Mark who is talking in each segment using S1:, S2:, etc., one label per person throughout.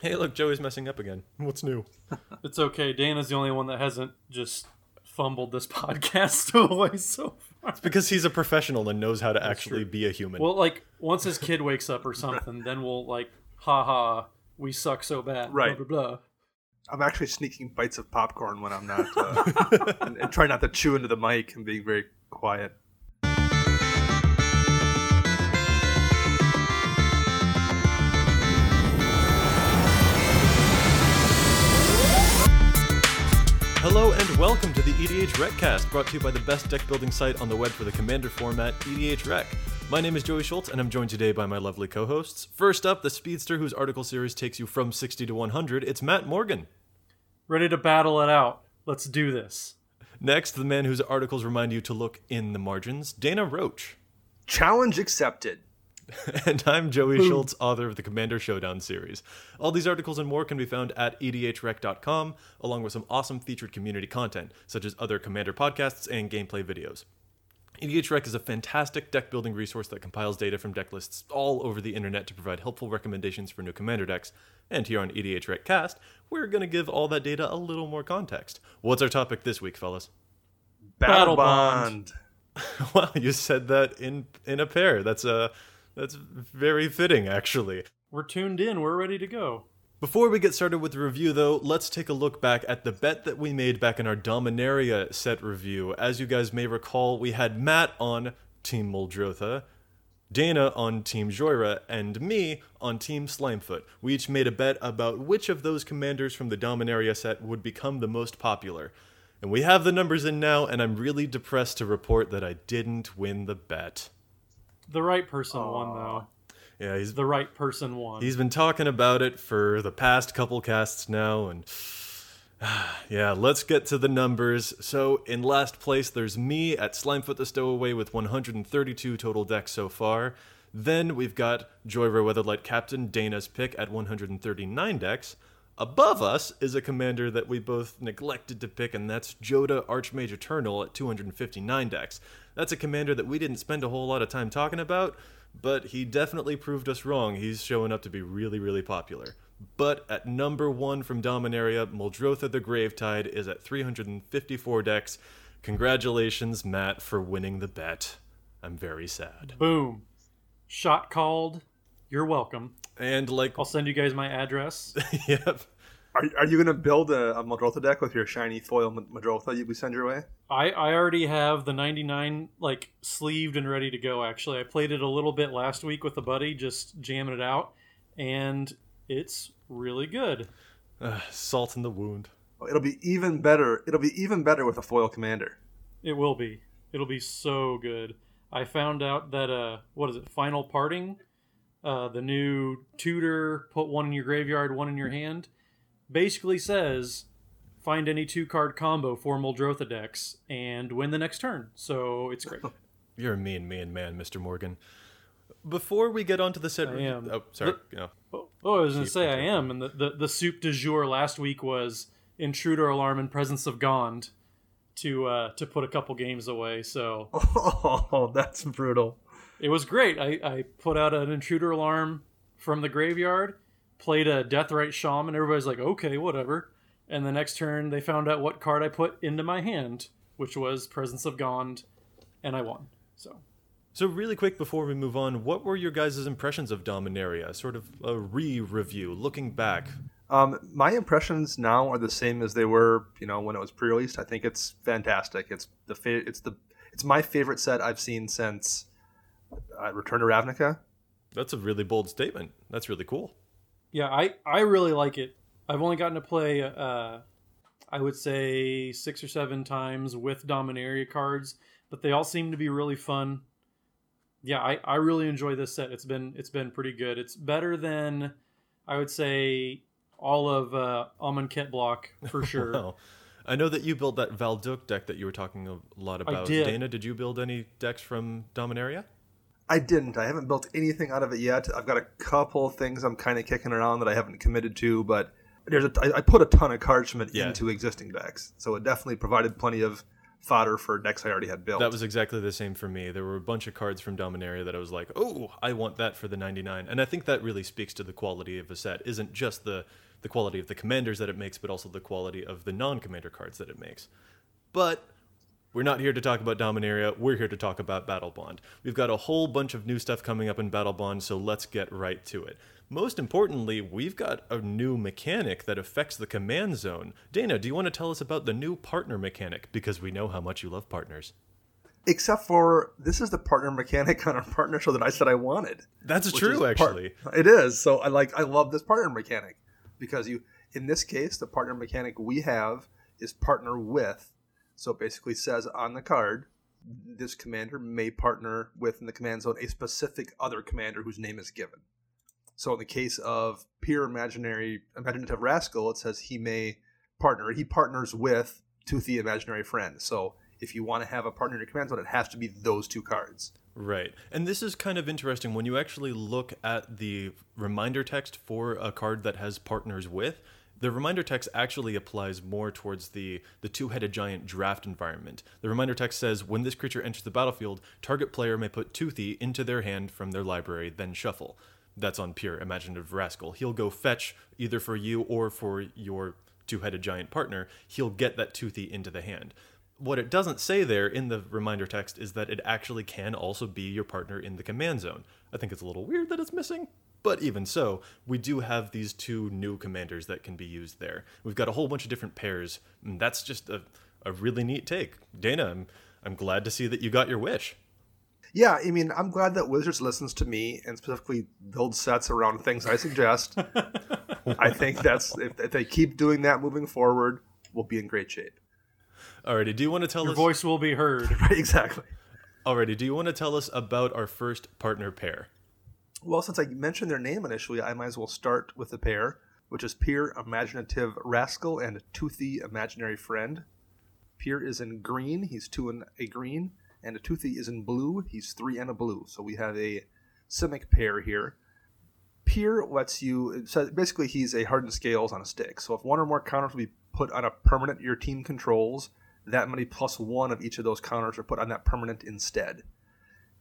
S1: Hey, look, Joey's messing up again. What's new?
S2: It's okay. Dana's the only one that hasn't just fumbled this podcast away so far.
S1: It's because he's a professional and knows how to actually
S2: true.
S1: be a human.
S2: Well, like once his kid wakes up or something, then we'll like, ha ha, we suck so bad.
S3: Right.
S2: Blah blah blah.
S3: I'm actually sneaking bites of popcorn when I'm not, uh, and, and try not to chew into the mic and being very quiet.
S1: Hello and welcome to the EDH Recast, brought to you by the best deck building site on the web for the Commander format, EDH Rec. My name is Joey Schultz, and I'm joined today by my lovely co-hosts. First up, the speedster whose article series takes you from 60 to 100. It's Matt Morgan.
S2: Ready to battle it out. Let's do this.
S1: Next, the man whose articles remind you to look in the margins, Dana Roach.
S3: Challenge accepted.
S1: And I'm Joey Schultz, author of the Commander Showdown series. All these articles and more can be found at edhrec.com, along with some awesome featured community content, such as other Commander podcasts and gameplay videos. EDHREC is a fantastic deck building resource that compiles data from deck lists all over the internet to provide helpful recommendations for new Commander decks. And here on EDHREC Cast, we're going to give all that data a little more context. What's our topic this week, fellas?
S3: Battle,
S2: Battle
S3: bond.
S2: Bond.
S1: Wow, you said that in in a pair. That's uh that's very fitting actually.
S2: We're tuned in. We're ready to go.
S1: Before we get started with the review, though, let's take a look back at the bet that we made back in our Dominaria set review. As you guys may recall, we had Matt on Team Muldrotha, Dana on Team Jhoira, and me on Team Slimefoot. We each made a bet about which of those commanders from the Dominaria set would become the most popular. And we have the numbers in now, and I'm really depressed to report that I didn't win the bet.
S2: The right person won, though.
S1: Yeah, he's
S2: The right person won.
S1: He's been talking about it for the past couple casts now, and yeah, let's get to the numbers. So, in last place, there's me at Slimefoot the Stowaway with 132 total decks so far. Then we've got Jhoira Weatherlight Captain Dana's pick at 139 decks. Above us is a commander that we both neglected to pick, and that's Jodah Archmage Eternal at 259 decks. That's a commander that we didn't spend a whole lot of time talking about, but he definitely proved us wrong. He's showing up to be really, really popular. But at number one from Dominaria, Muldrotha the Gravetide is at 354 decks. Congratulations, Matt, for winning the bet. I'm very sad.
S2: Boom. Shot called. You're welcome.
S1: And like,
S2: I'll send you guys my address.
S1: yep.
S3: Are, are you going to build a, a Muldrotha deck with your shiny foil Ma- Muldrotha you we send your way?
S2: I, I already have the 99 like sleeved and ready to go actually. I played it a little bit last week with a buddy just jamming it out and it's really good.
S1: Uh, salt in the wound.
S3: It'll be even better. It'll be even better with a foil commander.
S2: It will be. It'll be so good. I found out that uh what is it? Final Parting, uh the new tutor put one in your graveyard, one in your hand, basically says find any two card combo for Muldrotha decks and win the next turn. So it's great.
S1: You're a mean, mean man, Mr. Morgan. Before we get on to the set,
S2: I am.
S1: oh, sorry, no.
S2: Oh, oh, I was going to say I am. And the, the, the soup du jour last week was Intruder Alarm and Presence of Gond to uh, to put a couple games away. So
S3: Oh, that's brutal.
S2: it was great. I, I put out an Intruder Alarm from the graveyard, played a Death Deathrite Shaman. And everybody's like, okay, whatever. And the next turn, they found out what card I put into my hand, which was Presence of Gond, and I won. So
S1: So, really quick before we move on, what were your guys' impressions of Dominaria? Sort of a re review, looking back.
S3: Um, my impressions now are the same as they were, you know, when it was pre-released. I think it's fantastic. It's the fa- it's the it's my favorite set I've seen since uh, Return to Ravnica.
S1: That's a really bold statement. That's really cool.
S2: Yeah, I I really like it. I've only gotten to play uh I would say 6 or 7 times with Dominaria cards, but they all seem to be really fun. Yeah, I I really enjoy this set. It's been it's been pretty good. It's better than I would say all of uh, Amonkhet block for sure.
S1: Wow. I know that you built that Valduk deck that you were talking a lot about.
S2: did.
S1: Dana, did you build any decks from Dominaria?
S3: I didn't. I haven't built anything out of it yet. I've got a couple things I'm kind of kicking around that I haven't committed to, but there's a, I, I put a ton of cards from it
S1: Yeah.
S3: into existing decks, so it definitely provided plenty of fodder for decks I already had built.
S1: That was exactly the same for me. There were a bunch of cards from Dominaria that I was like, "Oh, I want that for the 99." And I think that really speaks to the quality of a set. Isn't just the the quality of the commanders that it makes, but also the quality of the non-commander cards that it makes. But we're not here to talk about Dominaria. We're here to talk about Battle Bond. We've got a whole bunch of new stuff coming up in Battle Bond, so let's get right to it. Most importantly, we've got a new mechanic that affects the command zone. Dana, do you want to tell us about the new partner mechanic? Because we know how much you love partners.
S3: Except for this is the partner mechanic on our partner show that I said I wanted.
S1: That's true,
S3: part-
S1: actually.
S3: it is. So I like I love this partner mechanic because you in this case the partner mechanic we have is partner with. So it basically says on the card this commander may partner with in the command zone a specific other commander whose name is given. So in the case of Pir imaginary imaginative rascal, it says he may partner. He partners with Toothy imaginary friend. So if you want to have a partner in your command zone, it has to be those two cards.
S1: Right. And this is kind of interesting when you actually look at the reminder text for a card that has partners with. The reminder text actually applies more towards the, the two headed giant draft environment. The reminder text says when this creature enters the battlefield, target player may put Toothy into their hand from their library, then shuffle. That's on Pir imaginative rascal. He'll go fetch either for you or for your two headed giant partner. He'll get that Toothy into the hand what it doesn't say there in the reminder text is that it actually can also be your partner in the command zone. I think it's a little weird that it's missing, but even so, we do have these two new commanders that can be used there. We've got a whole bunch of different pairs, and that's just a, a really neat take. Dana, I'm, I'm glad to see that you got your wish.
S3: Yeah, I mean, I'm glad that Wizards listens to me and specifically builds sets around things I suggest. I think that's if, if they keep doing that moving forward, we'll be in great shape.
S1: Alrighty, do you want to tell
S2: Your
S1: us?
S2: voice will be heard.
S3: Right, exactly.
S1: Alrighty, do you want to tell us about our first partner pair?
S3: Well, since I mentioned their name initially, I might as well start with the pair, which is Pir Imaginative Rascal and Toothy Imaginary Friend. Pir is in green, he's two and a green, and Toothy is in blue, he's three and a blue. So we have a Simic pair here. Pir lets you, so basically, he's a hardened scales on a stick. So if one or more counters will be put on a permanent your team controls, that many plus one of each of those counters are put on that permanent instead.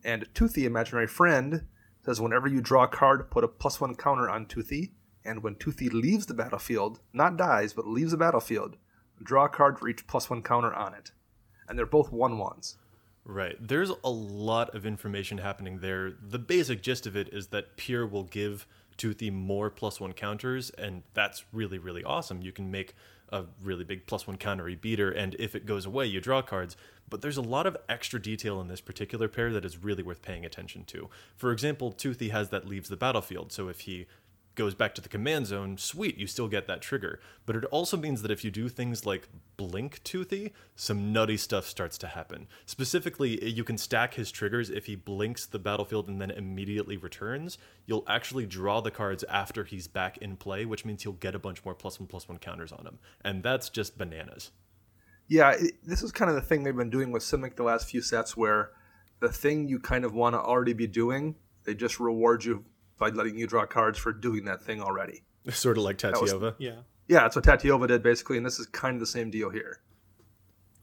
S3: And Toothy Imaginary Friend says whenever you draw a card, put a plus one counter on Toothy, and when Toothy leaves the battlefield, not dies, but leaves the battlefield, draw a card for each plus one counter on it. And they're both one ones.
S1: Right. There's a lot of information happening there. The basic gist of it is that Pir will give Toothy more plus one counters, and that's really, really awesome. You can make a really big plus one countery beater, and if it goes away, you draw cards. But there's a lot of extra detail in this particular pair that is really worth paying attention to. For example, Toothy has that leaves the battlefield, so if he goes back to the command zone, sweet, you still get that trigger. But it also means that if you do things like blink Toothy, some nutty stuff starts to happen. Specifically, you can stack his triggers if he blinks the battlefield and then immediately returns. You'll actually draw the cards after he's back in play, which means he'll get a bunch more plus one plus one counters on him. And that's just bananas.
S3: Yeah, it, this is kind of the thing they've been doing with Simic the last few sets, where the thing you kind of want to already be doing, they just reward you by letting you draw cards for doing that thing already.
S1: Sort of like
S3: was-
S1: Tatyova.
S2: Yeah.
S3: Yeah, that's what Tatyova did basically, and this is kind of the same deal here.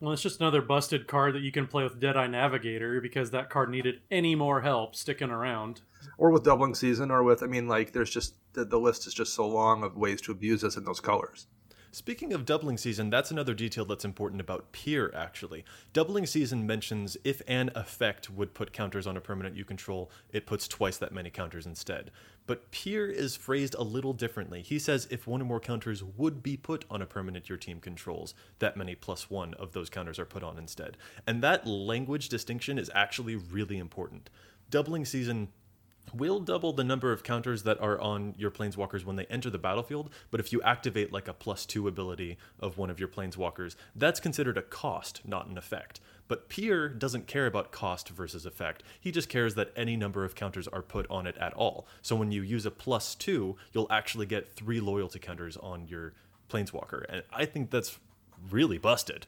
S2: Well, it's just another busted card that you can play with Deadeye Navigator because that card needed any more help sticking around.
S3: Or with doubling season, or with I mean, like there's just the, the list is just so long of ways to abuse this in those colors.
S1: Speaking of doubling season, that's another detail that's important about Pir, actually. Doubling season mentions if an effect would put counters on a permanent you control, it puts twice that many counters instead. But Pir is phrased a little differently. He says if one or more counters would be put on a permanent your team controls, that many plus one of those counters are put on instead. And that language distinction is actually really important. Doubling season will double the number of counters that are on your planeswalkers when they enter the battlefield, but if you activate like a plus two ability of one of your planeswalkers, that's considered a cost, not an effect. But Pir doesn't care about cost versus effect. He just cares that any number of counters are put on it at all. So when you use a plus two, you'll actually get three loyalty counters on your Planeswalker. And I think that's really busted.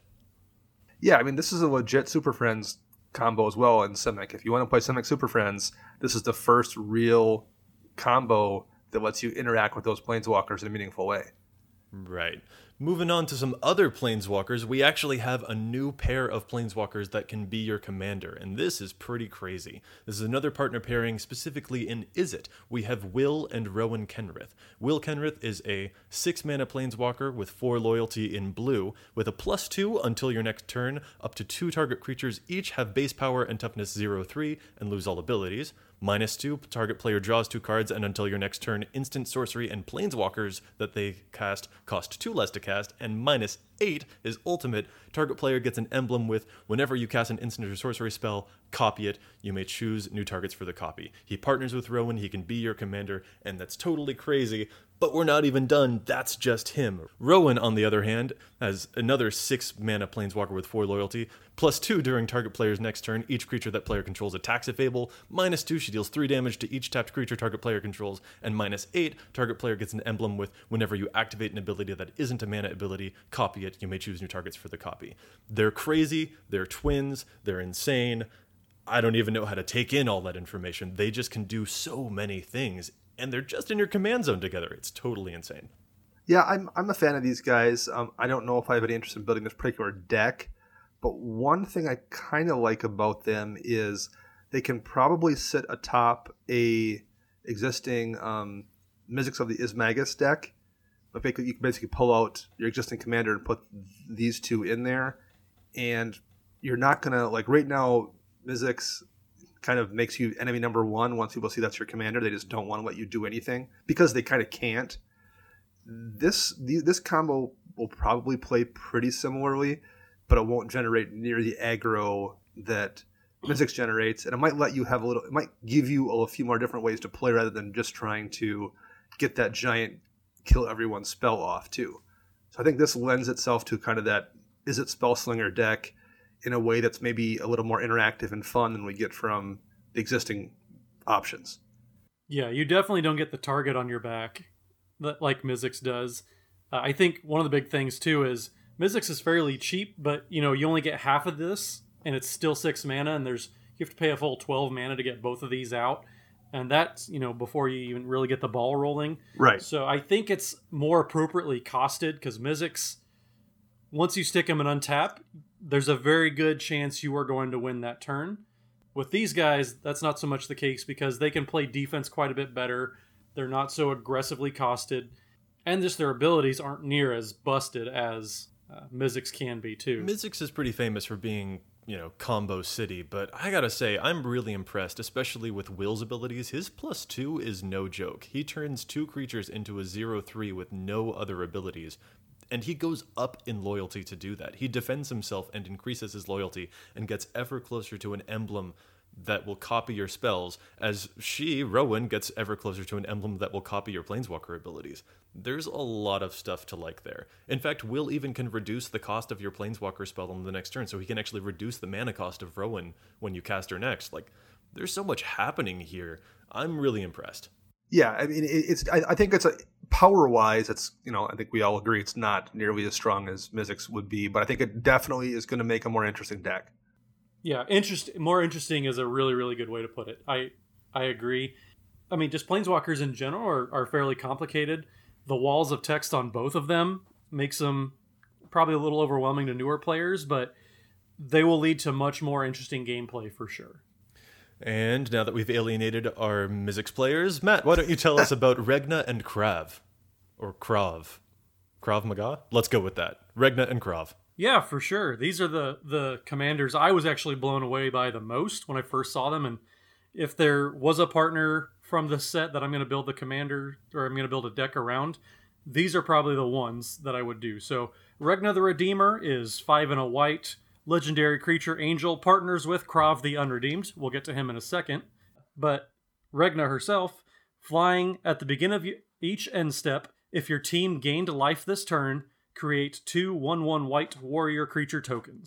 S3: Yeah, I mean, this is a legit Super Friends combo as well in Simic. If you want to play Simic Super Friends, this is the first real combo that lets you interact with those Planeswalkers in a meaningful way.
S1: Right. Moving on to some other planeswalkers, we actually have a new pair of planeswalkers that can be your commander, and this is pretty crazy. This is another partner pairing specifically in Izzet. We have Will and Rowan Kenrith. Will Kenrith is a 6 mana planeswalker with 4 loyalty in blue, with a plus 2 until your next turn. Up to 2 target creatures each have base power and toughness 0 3 and lose all abilities. Minus two, target player draws two cards, and until your next turn, instant sorcery and planeswalkers that they cast cost two less to cast. And minus eight is ultimate. Target player gets an emblem with whenever you cast an instant or sorcery spell, copy it. You may choose new targets for the copy. He partners with Rowan, he can be your commander, and that's totally crazy. But we're not even done. That's just him. Rowan, on the other hand, has another six mana planeswalker with four loyalty, plus two during target player's next turn. Each creature that player controls attacks if able. Minus two, she deals three damage to each tapped creature target player controls. And minus eight, target player gets an emblem with whenever you activate an ability that isn't a mana ability, copy it. You may choose new targets for the copy. They're crazy. They're twins. They're insane. I don't even know how to take in all that information. They just can do so many things and they're just in your command zone together. It's totally insane.
S3: Yeah, I'm I'm a fan of these guys. Um, I don't know if I have any interest in building this particular deck, but one thing I kind of like about them is they can probably sit atop a existing um, Mizzix of the Izmagnus deck. Like you can basically pull out your existing commander and put these two in there, and you're not gonna like right now. Mizzix kind of makes you enemy number one once people see that's your commander. They just don't want to let you do anything because they kind of can't. This this combo will probably play pretty similarly, but it won't generate near the aggro that Mizzix generates, and it might let you have a little. It might give you a few more different ways to play rather than just trying to get that giant kill everyone spell off too. So I think this lends itself to kind of that Izzet Spellslinger deck in a way that's maybe a little more interactive and fun than we get from the existing options.
S2: Yeah, you definitely don't get the target on your back that like Mizzix does. Uh, I think one of the big things too is Mizzix is fairly cheap, but you know you only get half of this, and it's still six mana, and there's you have to pay a full twelve mana to get both of these out, and that's you know before you even really get the ball rolling.
S3: Right.
S2: So I think it's more appropriately costed because Mizzix, once you stick him and untap, there's a very good chance you are going to win that turn. With these guys, that's not so much the case because they can play defense quite a bit better. They're not so aggressively costed, and just their abilities aren't near as busted as uh, Mizzix can be too.
S1: Mizzix is pretty famous for being, you know, combo city, but I gotta say, I'm really impressed, especially with Will's abilities. His plus two is no joke. He turns two creatures into a zero three with no other abilities, and he goes up in loyalty to do that. He defends himself and increases his loyalty and gets ever closer to an emblem that will copy your spells, as she, Rowan, gets ever closer to an emblem that will copy your planeswalker abilities. There's a lot of stuff to like there. In fact, Will even can reduce the cost of your planeswalker spell on the next turn, so he can actually reduce the mana cost of Rowan when you cast her next. Like, there's so much happening here. I'm really impressed.
S3: Yeah, I mean, it's. I, I think it's a power wise. It's you know, I think we all agree it's not nearly as strong as Mizzix would be, but I think it definitely is going to make a more interesting deck.
S2: Yeah, interest more interesting is a really really good way to put it. I I agree. I mean, just planeswalkers in general are, are fairly complicated. The walls of text on both of them makes them probably a little overwhelming to newer players, but they will lead to much more interesting gameplay for sure.
S1: And now that we've alienated our Mizzix players, Matt, why don't you tell us about Regna and Krav? Or Krav. Krav Maga? Let's go with that. Regna and Krav.
S2: Yeah, for sure. These are the the commanders I was actually blown away by the most when I first saw them. And if there was a partner from the set that I'm going to build the commander or I'm going to build a deck around, these are probably the ones that I would do. So Regna the Redeemer is five and a white legendary creature Angel partners with Krav the Unredeemed. We'll get to him in a second. But Regna herself, flying at the beginning of each end step, if your team gained life this turn, create two 1 1 white warrior creature tokens.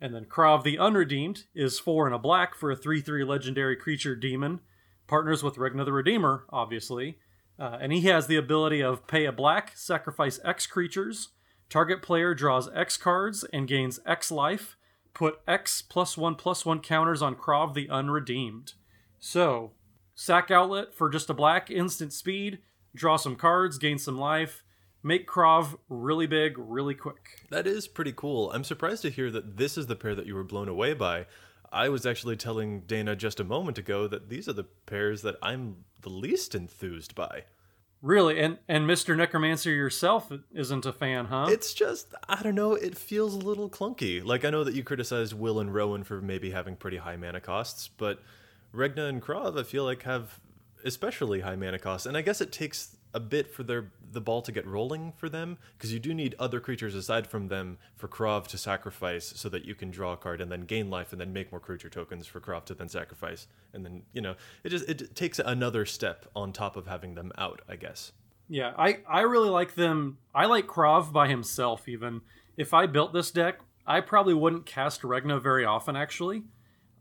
S2: And then Krav the Unredeemed is four and a black for a 3 3 legendary creature demon. Partners with Regna the Redeemer, obviously. Uh, and he has the ability of pay a black, sacrifice X creatures. Target player draws X cards and gains X life. Put X plus one plus one counters on Krav the Unredeemed. So, sack outlet for just a black, instant speed, draw some cards, gain some life, make Krav really big, really quick.
S1: That is pretty cool. I'm surprised to hear that this is the pair that you were blown away by. I was actually telling Dana just a moment ago that these are the pairs that I'm the least enthused by.
S2: Really, and and Mr. Necromancer yourself isn't a fan, huh?
S1: It's just I don't know. It feels a little clunky. Like I know that you criticized Will and Rowan for maybe having pretty high mana costs, but Regna and Krav I feel like have especially high mana costs, and I guess it takes a bit for their the ball to get rolling for them because you do need other creatures aside from them for Krav to sacrifice so that you can draw a card and then gain life and then make more creature tokens for Krav to then sacrifice and then you know it just it takes another step on top of having them out I guess.
S2: Yeah, I I really like them. I like Krav by himself even. If I built this deck, I probably wouldn't cast Regna very often actually.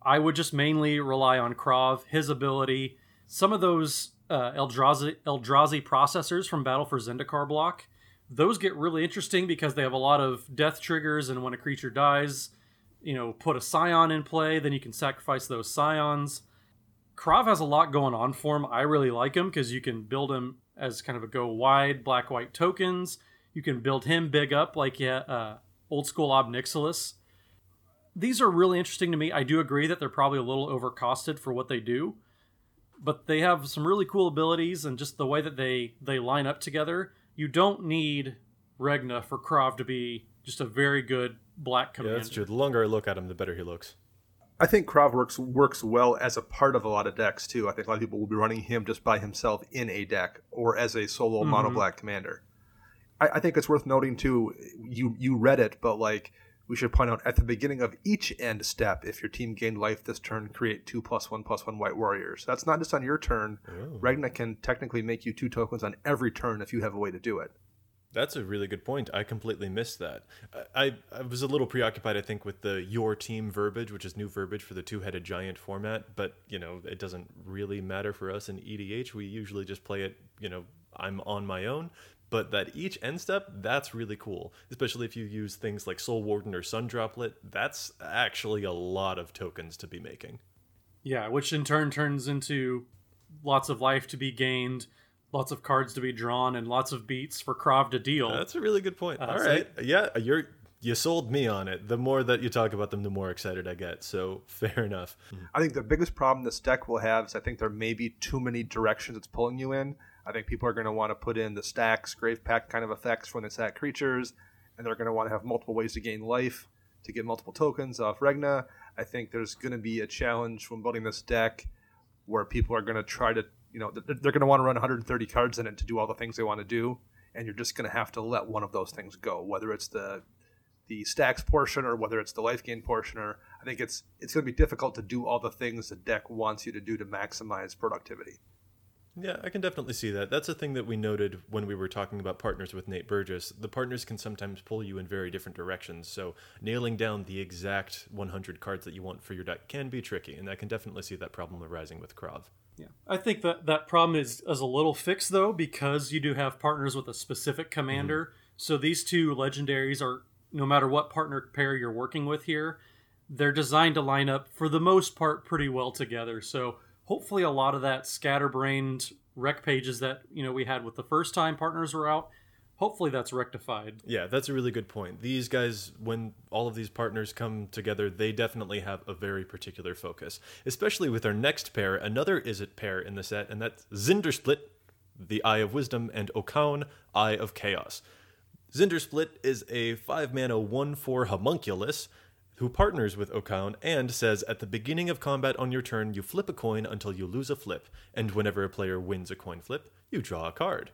S2: I would just mainly rely on Krav, his ability, some of those uh, Eldrazi, Eldrazi processors from Battle for Zendikar block, those get really interesting because they have a lot of death triggers, and when a creature dies, you know, put a scion in play, then you can sacrifice those scions. Krav has a lot going on for him. I really like him because you can build him as kind of a go wide black white tokens. You can build him big up like yeah, uh, old school Ob Nixilis. These are really interesting to me. I do agree that they're probably a little overcosted for what they do, but they have some really cool abilities and just the way that they they line up together. You don't need Regna for Krav to be just a very good black commander.
S1: Yeah, that's true. The longer I look at him, the better he looks.
S3: I think Krav works works well as a part of a lot of decks too. I think a lot of people will be running him just by himself in a deck or as a solo
S2: Mm-hmm.
S3: mono black commander. I, I think it's worth noting too. You you read it, but like we should point out at the beginning of each end step, if your team gained life this turn, create two plus one plus one white warriors. That's not just on your turn.
S1: Oh.
S3: Regna can technically make you two tokens on every turn if you have a way to do it.
S1: That's a really good point. I completely missed that. I, I, was a little preoccupied, I think, with the your team verbiage, which is new verbiage for the two headed giant format. But, you know, it doesn't really matter for us in EDH. We usually just play it, you know, I'm on my own. But that each end step, that's really cool. Especially if you use things like Soul Warden or Sun Droplet. That's actually a lot of tokens to be making.
S2: Yeah, which in turn turns into lots of life to be gained, lots of cards to be drawn, and lots of beats for Krav to deal.
S1: That's a really good point. Uh, All
S2: so-
S1: right. Yeah, you're. You sold me on it. The more that you talk about them, the more excited I get. So fair enough.
S3: I think the biggest problem this deck will have is I think there may be too many directions it's pulling you in. I think people are going to want to put in the stacks, Grave Pact kind of effects when they sack creatures, and they're going to want to have multiple ways to gain life to get multiple tokens off Regna. I think there's going to be a challenge when building this deck where people are going to try to, you know, they're going to want to run 130 cards in it to do all the things they want to do, and you're just going to have to let one of those things go, whether it's the the stacks portion or whether it's the life gain portion or I think it's it's going to be difficult to do all the things the deck wants you to do to maximize productivity.
S1: Yeah, I can definitely see that. That's a thing that we noted when we were talking about partners with Nate Burgess. The partners can sometimes pull you in very different directions, so nailing down the exact 100 cards that you want for your deck can be tricky, and I can definitely see that problem arising with Krav.
S2: Yeah, I think that that problem is is a little fixed though because you do have partners with a specific commander. Mm-hmm. So these two legendaries are no matter what partner pair you're working with here, they're designed to line up for the most part pretty well together. So hopefully a lot of that scatterbrained rec pages that you know we had with the first time partners were out, hopefully that's rectified.
S1: Yeah, that's a really good point. These guys, when all of these partners come together, they definitely have a very particular focus. Especially with our next pair, another Izzet pair in the set, and that's Zndrsplt, the Eye of Wisdom, and Okaun, Eye of Chaos. Zndrsplt is a 5 mana 1 4 homunculus who partners with Okaun and says at the beginning of combat on your turn, you flip a coin until you lose a flip, and whenever a player wins a coin flip, you draw a card.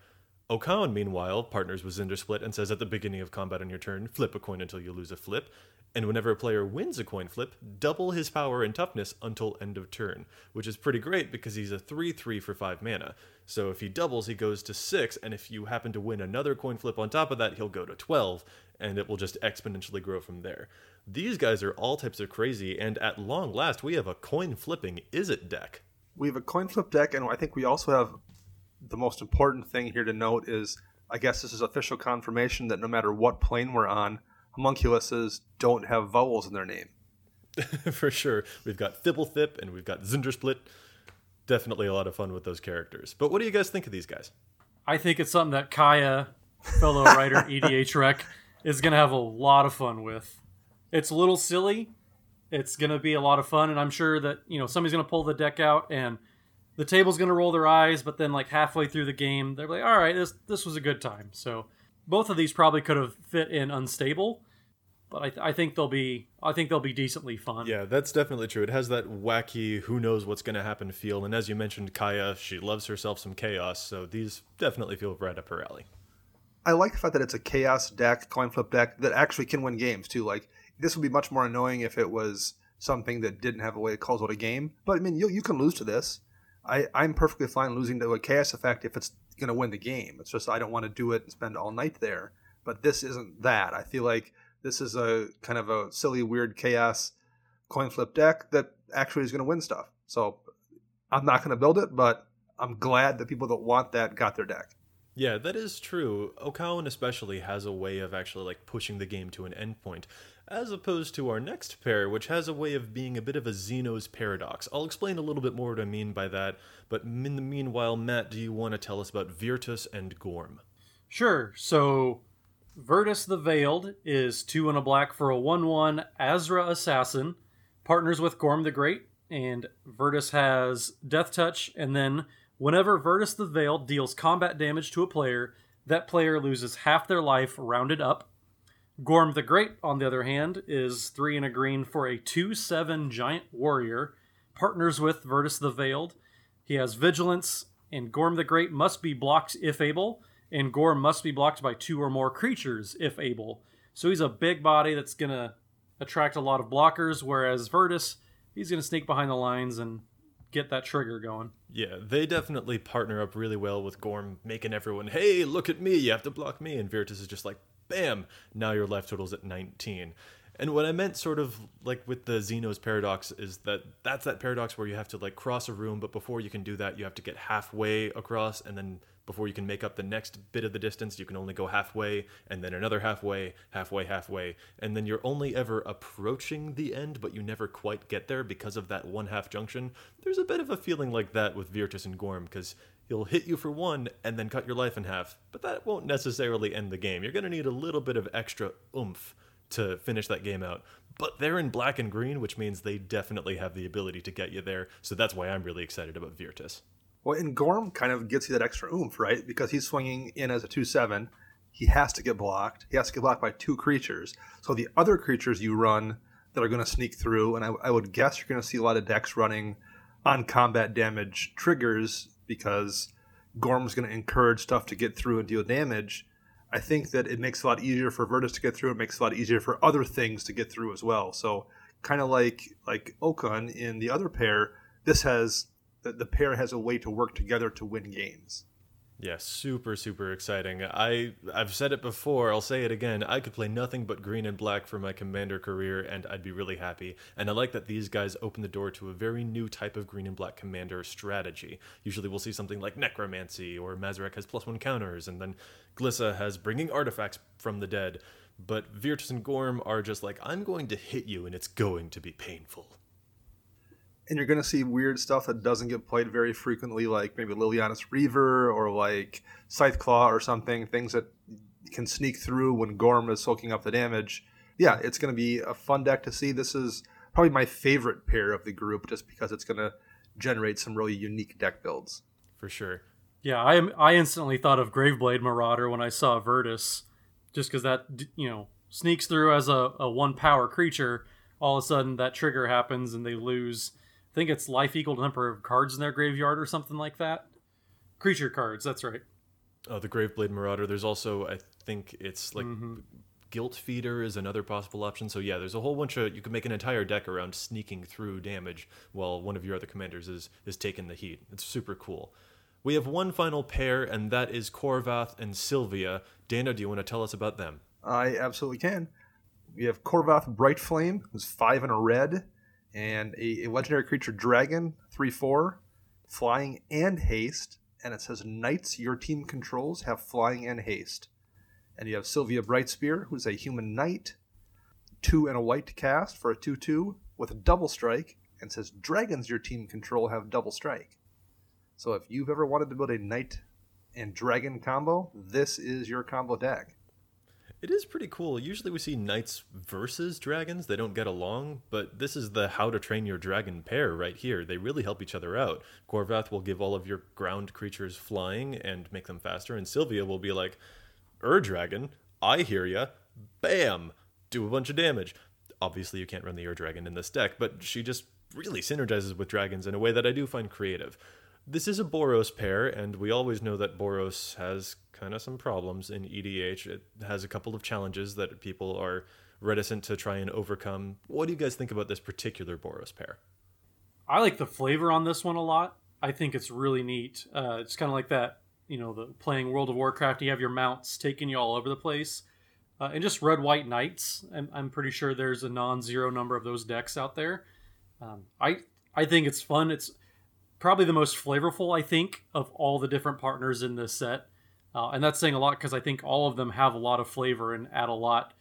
S1: Okaun, meanwhile, partners with Zndrsplt and says at the beginning of combat on your turn, flip a coin until you lose a flip. And whenever a player wins a coin flip, double his power and toughness until end of turn, which is pretty great because he's a 3 3 for 5 mana. So if he doubles, he goes to 6, and if you happen to win another coin flip on top of that, he'll go to 12, and it will just exponentially grow from there. These guys are all types of crazy, and at long last, we have a coin flipping Izzet deck.
S3: We have a coin flip deck, and I think we also have the most important thing here to note is I guess this is official confirmation that no matter what plane we're on, homunculuses don't have vowels in their name.
S1: For sure. We've got Fblthp and we've got Zndrsplt. Definitely a lot of fun with those characters. But what do you guys think of these guys?
S2: I think it's something that Kaya, fellow writer EDH Rec, is going to have a lot of fun with. It's a little silly. It's going to be a lot of fun, and I'm sure that you know somebody's going to pull the deck out, and the table's going to roll their eyes. But then, like halfway through the game, they're like, "All right, this this was a good time." So both of these probably could have fit in unstable, but I, th- I think they'll be I think they'll be decently fun.
S1: Yeah, that's definitely true. It has that wacky, who knows what's going to happen feel. And as you mentioned, Kaya, she loves herself some chaos, so these definitely feel right up her alley.
S3: I like the fact that it's a chaos deck, coin flip deck that actually can win games too. Like this would be much more annoying if it was something that didn't have a way to close out a game. But I mean, you you can lose to this. I I'm perfectly fine losing to a chaos effect if it's going to win the game. It's just I don't want to do it and spend all night there. But this isn't that. I feel like this is a kind of a silly, weird chaos coin flip deck that actually is going to win stuff. So I'm not going to build it, but I'm glad that people that want that got their deck.
S1: Yeah, that is true. Okaun especially has a way of actually like pushing the game to an endpoint, as opposed to our next pair, which has a way of being a bit of a Zeno's paradox. I'll explain a little bit more what I mean by that, but in the meanwhile, Matt, do you want to tell us about Virtus and Gorm?
S2: Sure. So Virtus the Veiled is two and a black for a 1 1 Azra Assassin, partners with Gorm the Great, and Virtus has Death Touch, and then whenever Virtus the Veiled deals combat damage to a player, that player loses half their life rounded up. Gorm the Great, on the other hand, is three and a green for a 2 7 giant warrior, partners with Virtus the Veiled. He has Vigilance, and Gorm the Great must be blocked if able, and Gorm must be blocked by two or more creatures if able. So he's a big body that's going to attract a lot of blockers, whereas Virtus, he's going to sneak behind the lines and get that trigger going.
S1: Yeah, they definitely partner up really well with Gorm, making everyone, hey, look at me, you have to block me. And Virtus is just like, bam, now your life total's at 19. And what I meant sort of like with the Zeno's paradox is that that's that paradox where you have to like cross a room, but before you can do that, you have to get halfway across, and then before you can make up the next bit of the distance, you can only go halfway, and then another halfway, halfway, halfway, and then you're only ever approaching the end, but you never quite get there because of that one half junction. There's a bit of a feeling like that with Virtus and Gorm, because he'll hit you for one and then cut your life in half, but that won't necessarily end the game. You're going to need a little bit of extra oomph to finish that game out. But they're in black and green, which means they definitely have the ability to get you there. So that's why I'm really excited about Virtus.
S3: Well, and Gorm kind of gets you that extra oomph, right? Because he's swinging in as a 2 7. He has to get blocked. He has to get blocked by two creatures. So the other creatures you run that are going to sneak through, and I, I would guess you're going to see a lot of decks running on combat damage triggers because Gorm's going to encourage stuff to get through and deal damage. I think that it makes it a lot easier for Virtus to get through. It makes it a lot easier for other things to get through as well. So kind of like like Okaun in the other pair, this has the, the pair has a way to work together to win games.
S1: Yeah, super, super exciting. I I've said it before, I'll say it again. I could play nothing but green and black for my commander career and I'd be really happy. And I like that these guys open the door to a very new type of green and black commander strategy. Usually we'll see something like necromancy or Mazirek has plus one counters and then Glissa has bringing artifacts from the dead. But Virtus and Gorm are just like, I'm going to hit you and it's going to be painful
S3: and you're going to see weird stuff that doesn't get played very frequently, like maybe Liliana's Reaver or like Scythe Claw or something, things that can sneak through when Gorm is soaking up the damage. Yeah, it's going to be a fun deck to see. This is probably my favorite pair of the group just because it's going to generate some really unique deck builds.
S1: For sure.
S2: Yeah, I am, I instantly thought of Graveblade Marauder when I saw Virtus, just because that you know sneaks through as a, a one power creature. All of a sudden, that trigger happens and they lose I think it's life equal to number of cards in their graveyard or something like that. Creature cards, that's right.
S1: Oh, the Graveblade Marauder. There's also, I think it's like
S2: Mm-hmm.
S1: Guilt Feeder is another possible option. So yeah, there's a whole bunch of you can make an entire deck around sneaking through damage while one of your other commanders is is taking the heat. It's super cool. We have one final pair, and that is Khorvath and Sylvia. Dana, do you want to tell us about them?
S3: I absolutely can. We have Khorvath Brightflame, who's five and a red, and a, a legendary creature dragon, three four, flying and haste, and it says knights your team controls have flying and haste. And you have Sylvia Brightspear, who's a human knight, two and a white cast for a two two with a double strike, and says dragons your team control have double strike. So if you've ever wanted to build a knight and dragon combo, this is your combo deck.
S1: It is pretty cool. Usually we see knights versus dragons. They don't get along, but this is the how to train your dragon pair right here. They really help each other out. Khorvath will give all of your ground creatures flying and make them faster, and Sylvia will be like, Ur dragon, I hear ya. Bam! Do a bunch of damage. Obviously, you can't run the Ur dragon in this deck, but she just really synergizes with dragons in a way that I do find creative. This is a Boros pair, and we always know that Boros has kind of some problems in EDH. It has a couple of challenges that people are reticent to try and overcome. What do you guys think about this particular Boros pair?
S2: I like the flavor on this one a lot. I think it's really neat. Uh, it's kind of like that, you know, the playing World of Warcraft. You have your mounts taking you all over the place, uh, and just red white knights. I'm, I'm pretty sure there's a non-zero number of those decks out there. Um, I I think it's fun. It's probably the most flavorful, I think, of all the different partners in this set, uh, and that's saying a lot because I think all of them have a lot of flavor and add a lot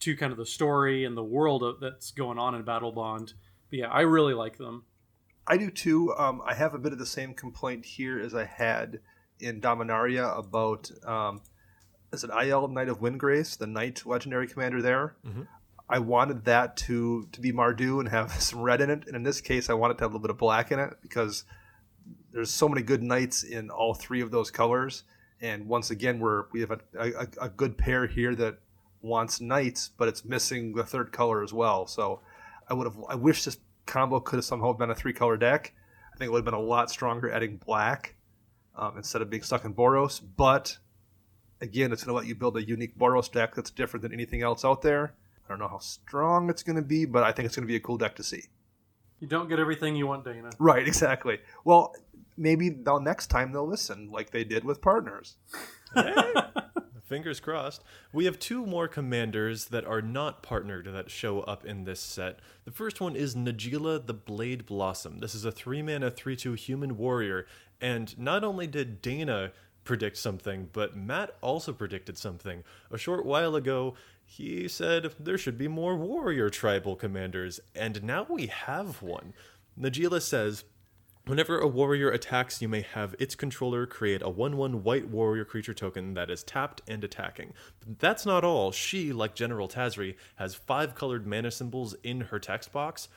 S2: to kind of the story and the world of, that's going on in Battle Bond. But yeah, I really like them.
S3: I do too. Um, I have a bit of the same complaint here as I had in Dominaria about um, is it Aryel Knight of Windgrace, the Knight legendary commander there. I wanted that to to be Mardu and have some red in it, and in this case, I wanted to have a little bit of black in it because there's so many good knights in all three of those colors. And once again, we're we have a, a, a good pair here that wants knights, but it's missing the third color as well. So I would have I wish this combo could have somehow been a three color deck. I think it would have been a lot stronger adding black um, instead of being stuck in Boros. But again, it's going to let you build a unique Boros deck that's different than anything else out there. I don't know how strong it's going to be, but I think it's going to be a cool deck to see.
S2: You don't get everything you want, Dana.
S3: Right, exactly. Well, maybe they'll next time they'll listen like they did with partners.
S1: Fingers crossed. We have two more commanders that are not partnered that show up in this set. The first one is Najeela the Blade Blossom. This is a 3 mana 3 2 human warrior, and not only did Dana predict something, but Matt also predicted something. A short while ago, he said there should be more warrior tribal commanders, and now we have one. Najeela says, Whenever a warrior attacks, you may have its controller create a 1 1 white warrior creature token that is tapped and attacking. But that's not all. She, like General Tazri, has five colored mana symbols in her text box,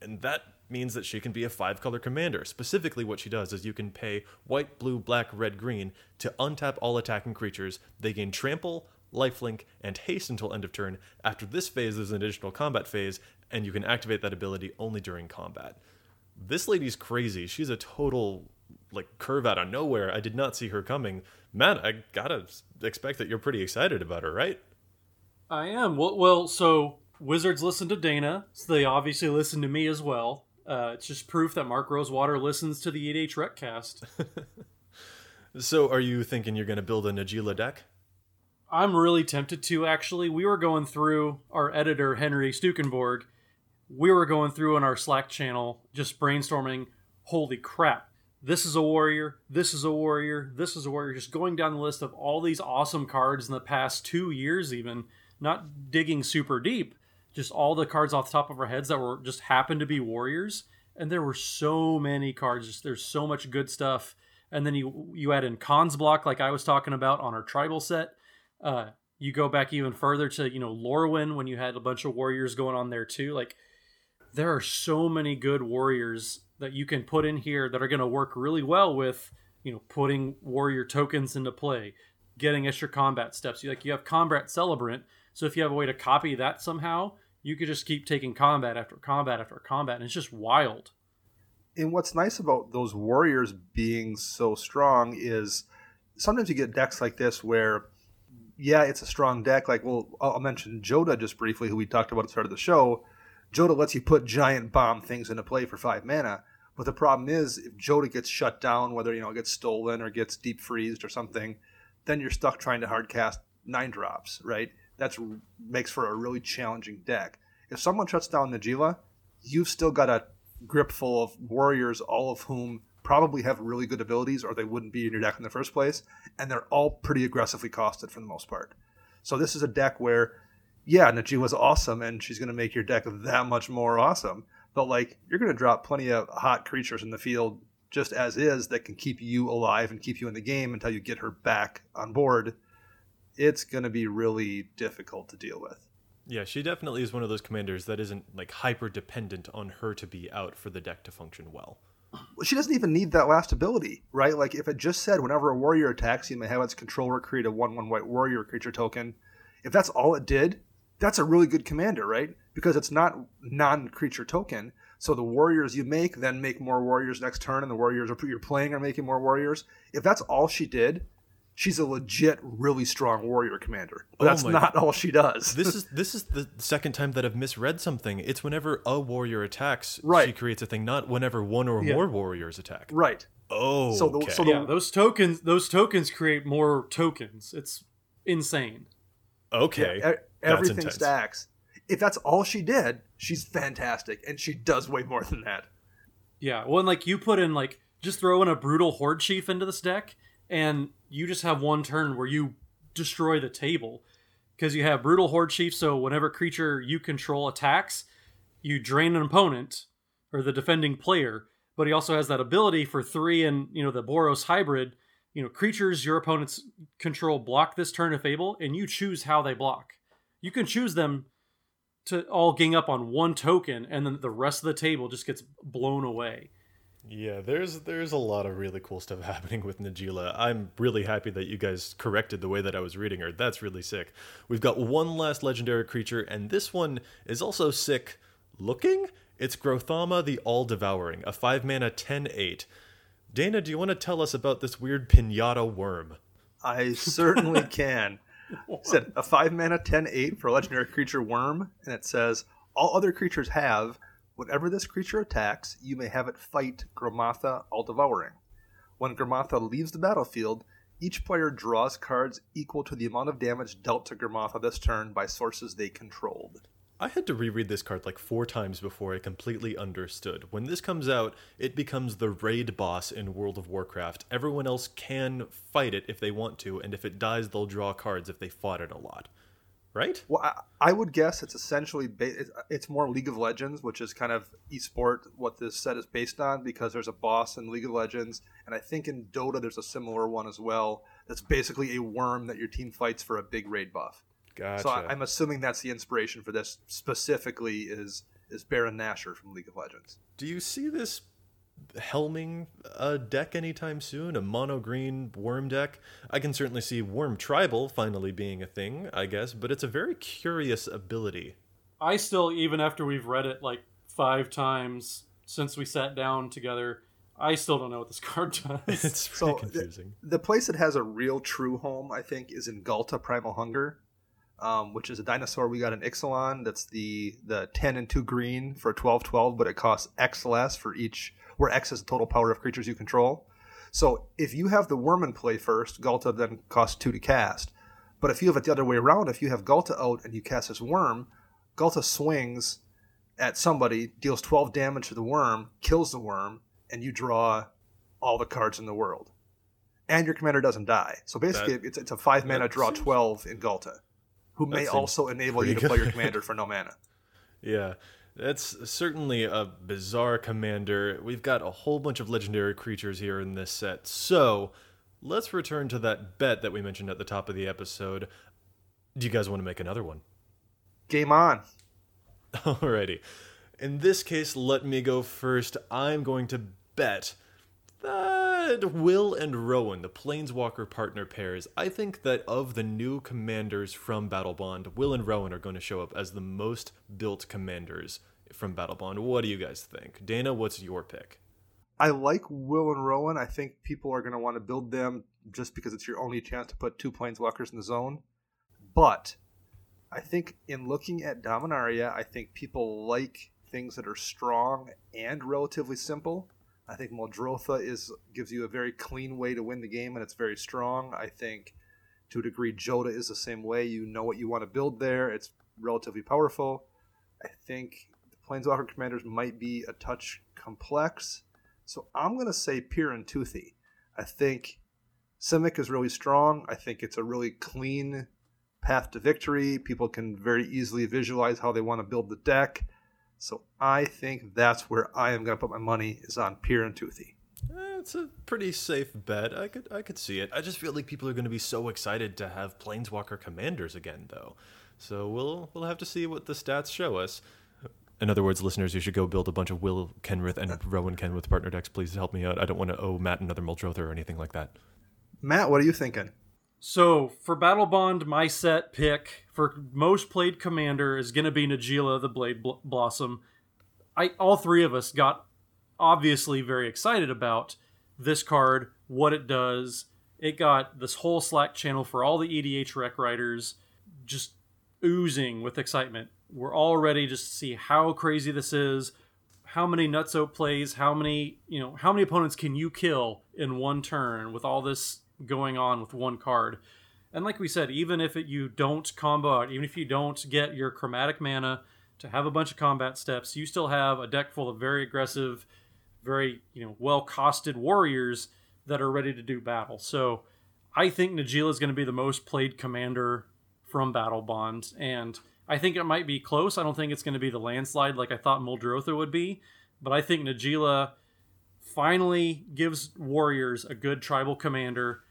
S1: and that means that she can be a five color commander. Specifically, what she does is you can pay white, blue, black, red, green to untap all attacking creatures. They gain trample, lifelink, and haste until end of turn. After this phase, there's an additional combat phase, and you can activate that ability only during combat this lady's crazy. She's a total like curve out of nowhere. I did not see her coming. Matt, I gotta expect that you're pretty excited about her, right?
S2: I am. Well, well, so Wizards listen to Dana, so they obviously listen to me as well. Uh, it's just proof that Mark Rosewater listens to the EDH Recast.
S1: So, are you thinking you're gonna build a Najeela deck?
S2: I'm really tempted to actually. We were going through our editor Henry Stukenborg. We were going through in our Slack channel just brainstorming. Holy crap! This is a warrior. This is a warrior. This is a warrior. Just going down the list of all these awesome cards in the past two years, even not digging super deep. Just all the cards off the top of our heads that were just happened to be warriors, and there were so many cards. Just there's so much good stuff. And then you you add in Khans block like I was talking about on our tribal set. Uh, you go back even further to you know Lorwyn when you had a bunch of warriors going on there too. Like there are so many good warriors that you can put in here that are going to work really well with you know putting warrior tokens into play, getting extra combat steps. You like you have combat celebrant, so if you have a way to copy that somehow, you could just keep taking combat after combat after combat, and it's just wild.
S3: And what's nice about those warriors being so strong is sometimes you get decks like this where, yeah, it's a strong deck. Like, well, I'll mention Jodah just briefly, who we talked about at the start of the show. Jodah lets you put giant bomb things into play for five mana. But the problem is, if Jodah gets shut down, whether you know it gets stolen or gets deep freezed or something, then you're stuck trying to hard cast nine drops, right? That's makes for a really challenging deck. If someone shuts down Najeela, you've still got a grip full of warriors, all of whom probably have really good abilities, or they wouldn't be in your deck in the first place, and they're all pretty aggressively costed for the most part. So this is a deck where, yeah, Najeela's awesome, and she's going to make your deck that much more awesome. But like, you're going to drop plenty of hot creatures in the field just as is that can keep you alive and keep you in the game until you get her back on board. It's going to be really difficult to deal with.
S1: Yeah, she definitely is one of those commanders that isn't like hyper dependent on her to be out for the deck to function well.
S3: She doesn't even need that last ability, right? Like if it just said whenever a warrior attacks, you may have its controller create a one-one white warrior creature token. If that's all it did, that's a really good commander, right? Because it's not non-creature token. So the warriors you make then make more warriors next turn, and the warriors you're playing are making more warriors. If that's all she did, she's a legit, really strong warrior commander. But oh that's not all she does.
S1: this is this is the second time that I've misread something. It's whenever a warrior attacks, right. she creates a thing, not whenever one or yeah. more warriors attack.
S3: Right.
S1: Oh, so the, okay. so
S2: the, yeah, those tokens those tokens create more tokens. It's insane.
S1: Okay,
S3: yeah, everything stacks. If that's all she did, she's fantastic, and she does way more than that.
S2: Yeah, well, and like you put in like just throw in a brutal horde chief into this deck, and you just have one turn where you destroy the table because you have brutal horde chief. So whenever creature you control attacks, you drain an opponent or the defending player. But he also has that ability for three and you know the Boros hybrid. You know creatures your opponents control block this turn of Fable, and you choose how they block. You can choose them to all gang up on one token, and then the rest of the table just gets blown away.
S1: Yeah, there's there's a lot of really cool stuff happening with Najeela. I'm really happy that you guys corrected the way that I was reading her. That's really sick. We've got one last legendary creature, and this one is also sick looking. It's Grothama the All Devouring, a 5 mana 10 8. Dana, do you want to tell us about this weird pinata worm?
S3: I certainly can. It said a 5 mana 10 8 for a legendary creature worm, and it says all other creatures have Whenever this creature attacks, you may have it fight Grothama All Devouring. When Grothama leaves the battlefield, each player draws cards equal to the amount of damage dealt to Grothama this turn by sources they controlled.
S1: I had to reread this card like four times before I completely understood. When this comes out, it becomes the raid boss in World of Warcraft. Everyone else can fight it if they want to, and if it dies, they'll draw cards if they fought it a lot right?
S3: Well, I, I would guess it's essentially ba- it's, it's more League of Legends, which is kind of esport what this set is based on because there's a boss in League of Legends, and I think in Dota there's a similar one as well. That's basically a worm that your team fights for a big raid buff.
S1: Gotcha.
S3: So I, I'm assuming that's the inspiration for this specifically is is Baron Nashor from League of Legends.
S1: Do you see this helming a deck anytime soon, a mono green worm deck. I can certainly see Worm Tribal finally being a thing, I guess, but it's a very curious ability.
S2: I still, even after we've read it like five times since we sat down together, I still don't know what this card does.
S1: it's so confusing.
S3: The, the, place that has a real true home, I think, is in Ghalta Primal Hunger. Um, which is a dinosaur we got in Ixalan. That's the the 10 and 2 green for 12 12, but it costs X less for each where X is the total power of creatures you control. So if you have the worm in play first, Ghalta then costs two to cast. But if you have it the other way around, if you have Ghalta out and you cast this worm, Ghalta swings at somebody, deals 12 damage to the worm, kills the worm, and you draw all the cards in the world. And your commander doesn't die. So basically, that, it's, it's a five mana draw 12 in Ghalta, who may also enable you to play your commander for no mana.
S1: Yeah. That's certainly a bizarre commander. We've got a whole bunch of legendary creatures here in this set. So, let's return to that bet that we mentioned at the top of the episode. Do you guys want to make another one?
S3: Game on.
S1: Alrighty. In this case, let me go first. I'm going to bet that Will and Rowan, the Planeswalker partner pairs, I think that of the new commanders from Battlebond, Will and Rowan are going to show up as the most built commanders from Battlebond. What do you guys think? Dana, what's your pick?
S3: I like Will and Rowan. I think people are going to want to build them just because it's your only chance to put two planeswalkers in the zone. But I think in looking at Dominaria, I think people like things that are strong and relatively simple. I think Muldrotha is gives you a very clean way to win the game, and it's very strong. I think to a degree, Jodah is the same way. You know what you want to build there. It's relatively powerful. I think the Planeswalker commanders might be a touch complex, so I'm going to say Pir and Toothy. I think Simic is really strong. I think it's a really clean path to victory. People can very easily visualize how they want to build the deck. So I think that's where I am going to put my money is on Pir and Toothy.
S1: Eh, it's a pretty safe bet. I could I could see it. I just feel like people are going to be so excited to have Planeswalker commanders again, though. So we'll we'll have to see what the stats show us. In other words, listeners, you should go build a bunch of Will Kenrith and Rowan Kenrith partner decks. Please help me out. I don't want to owe Matt another Muldrotha or anything like that.
S3: Matt, what are you thinking?
S2: So for Battlebond, my set pick for most played commander is going to be Najeela the Blade Bl- Blossom. I all three of us got obviously very excited about this card, what it does. It got this whole Slack channel for all the EDHREC writers just oozing with excitement. We're all ready just to see how crazy this is, how many nutso plays, how many you know, how many opponents can you kill in one turn with all this going on with one card. And like we said, even if it, you don't combo out, even if you don't get your chromatic mana to have a bunch of combat steps, you still have a deck full of very aggressive, very you know well costed warriors that are ready to do battle. So I think Najeela is going to be the most played commander from Battlebond, and I think it might be close. I don't think it's going to be the landslide like I thought Muldrotha would be, but I think Najeela finally gives warriors a good tribal commander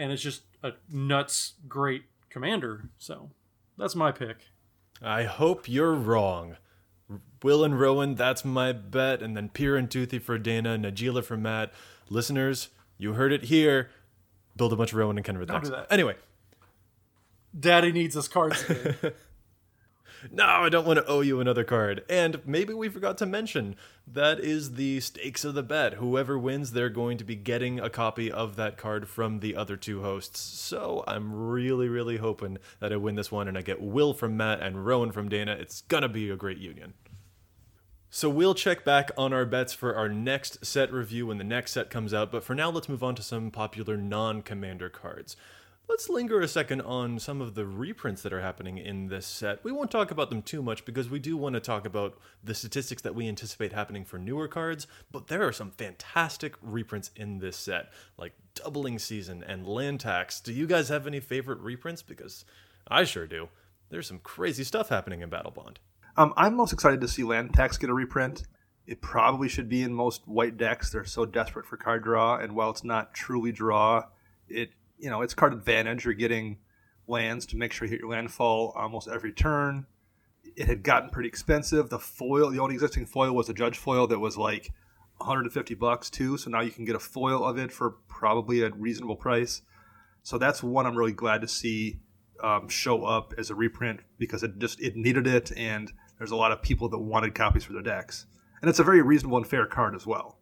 S2: and it's just a nuts great commander. So that's my pick.
S1: I hope you're wrong. Will and Rowan, that's my bet, and then Pir and Toothy for Dana, Najeela for Matt. Listeners, you heard it here. Build a bunch of Rowan and Kenrith decks.
S2: do that.
S1: Anyway,
S2: Daddy needs his cards.
S1: no, I don't want to owe you another card. And maybe we forgot to mention that is the stakes of the bet. Whoever wins, they're going to be getting a copy of that card from the other two hosts. So I'm really, really hoping that I win this one and I get Will from Matt and Rowan from Dana. It's gonna be a great union. So we'll check back on our bets for our next set review when the next set comes out, but for now let's move on to some popular non-commander cards. Let's linger a second on some of the reprints that are happening in this set. We won't talk about them too much because we do want to talk about the statistics that we anticipate happening for newer cards, but there are some fantastic reprints in this set, like Doubling Season and Land Tax. Do you guys have any favorite reprints? Because I sure do. There's some crazy stuff happening in Battlebond.
S3: Um, I'm most excited to see Land Tax get a reprint. It probably should be in most white decks. They're so desperate for card draw, and while it's not truly draw, it you know it's card advantage. You're getting lands to make sure you hit your landfall almost every turn. It had gotten pretty expensive. The foil, the only existing foil was a judge foil that was like 150 bucks too. So now you can get a foil of it for probably a reasonable price. So that's one I'm really glad to see um, show up as a reprint because it just it needed it, and there's a lot of people that wanted copies for their decks, and it's a very reasonable and fair card as well.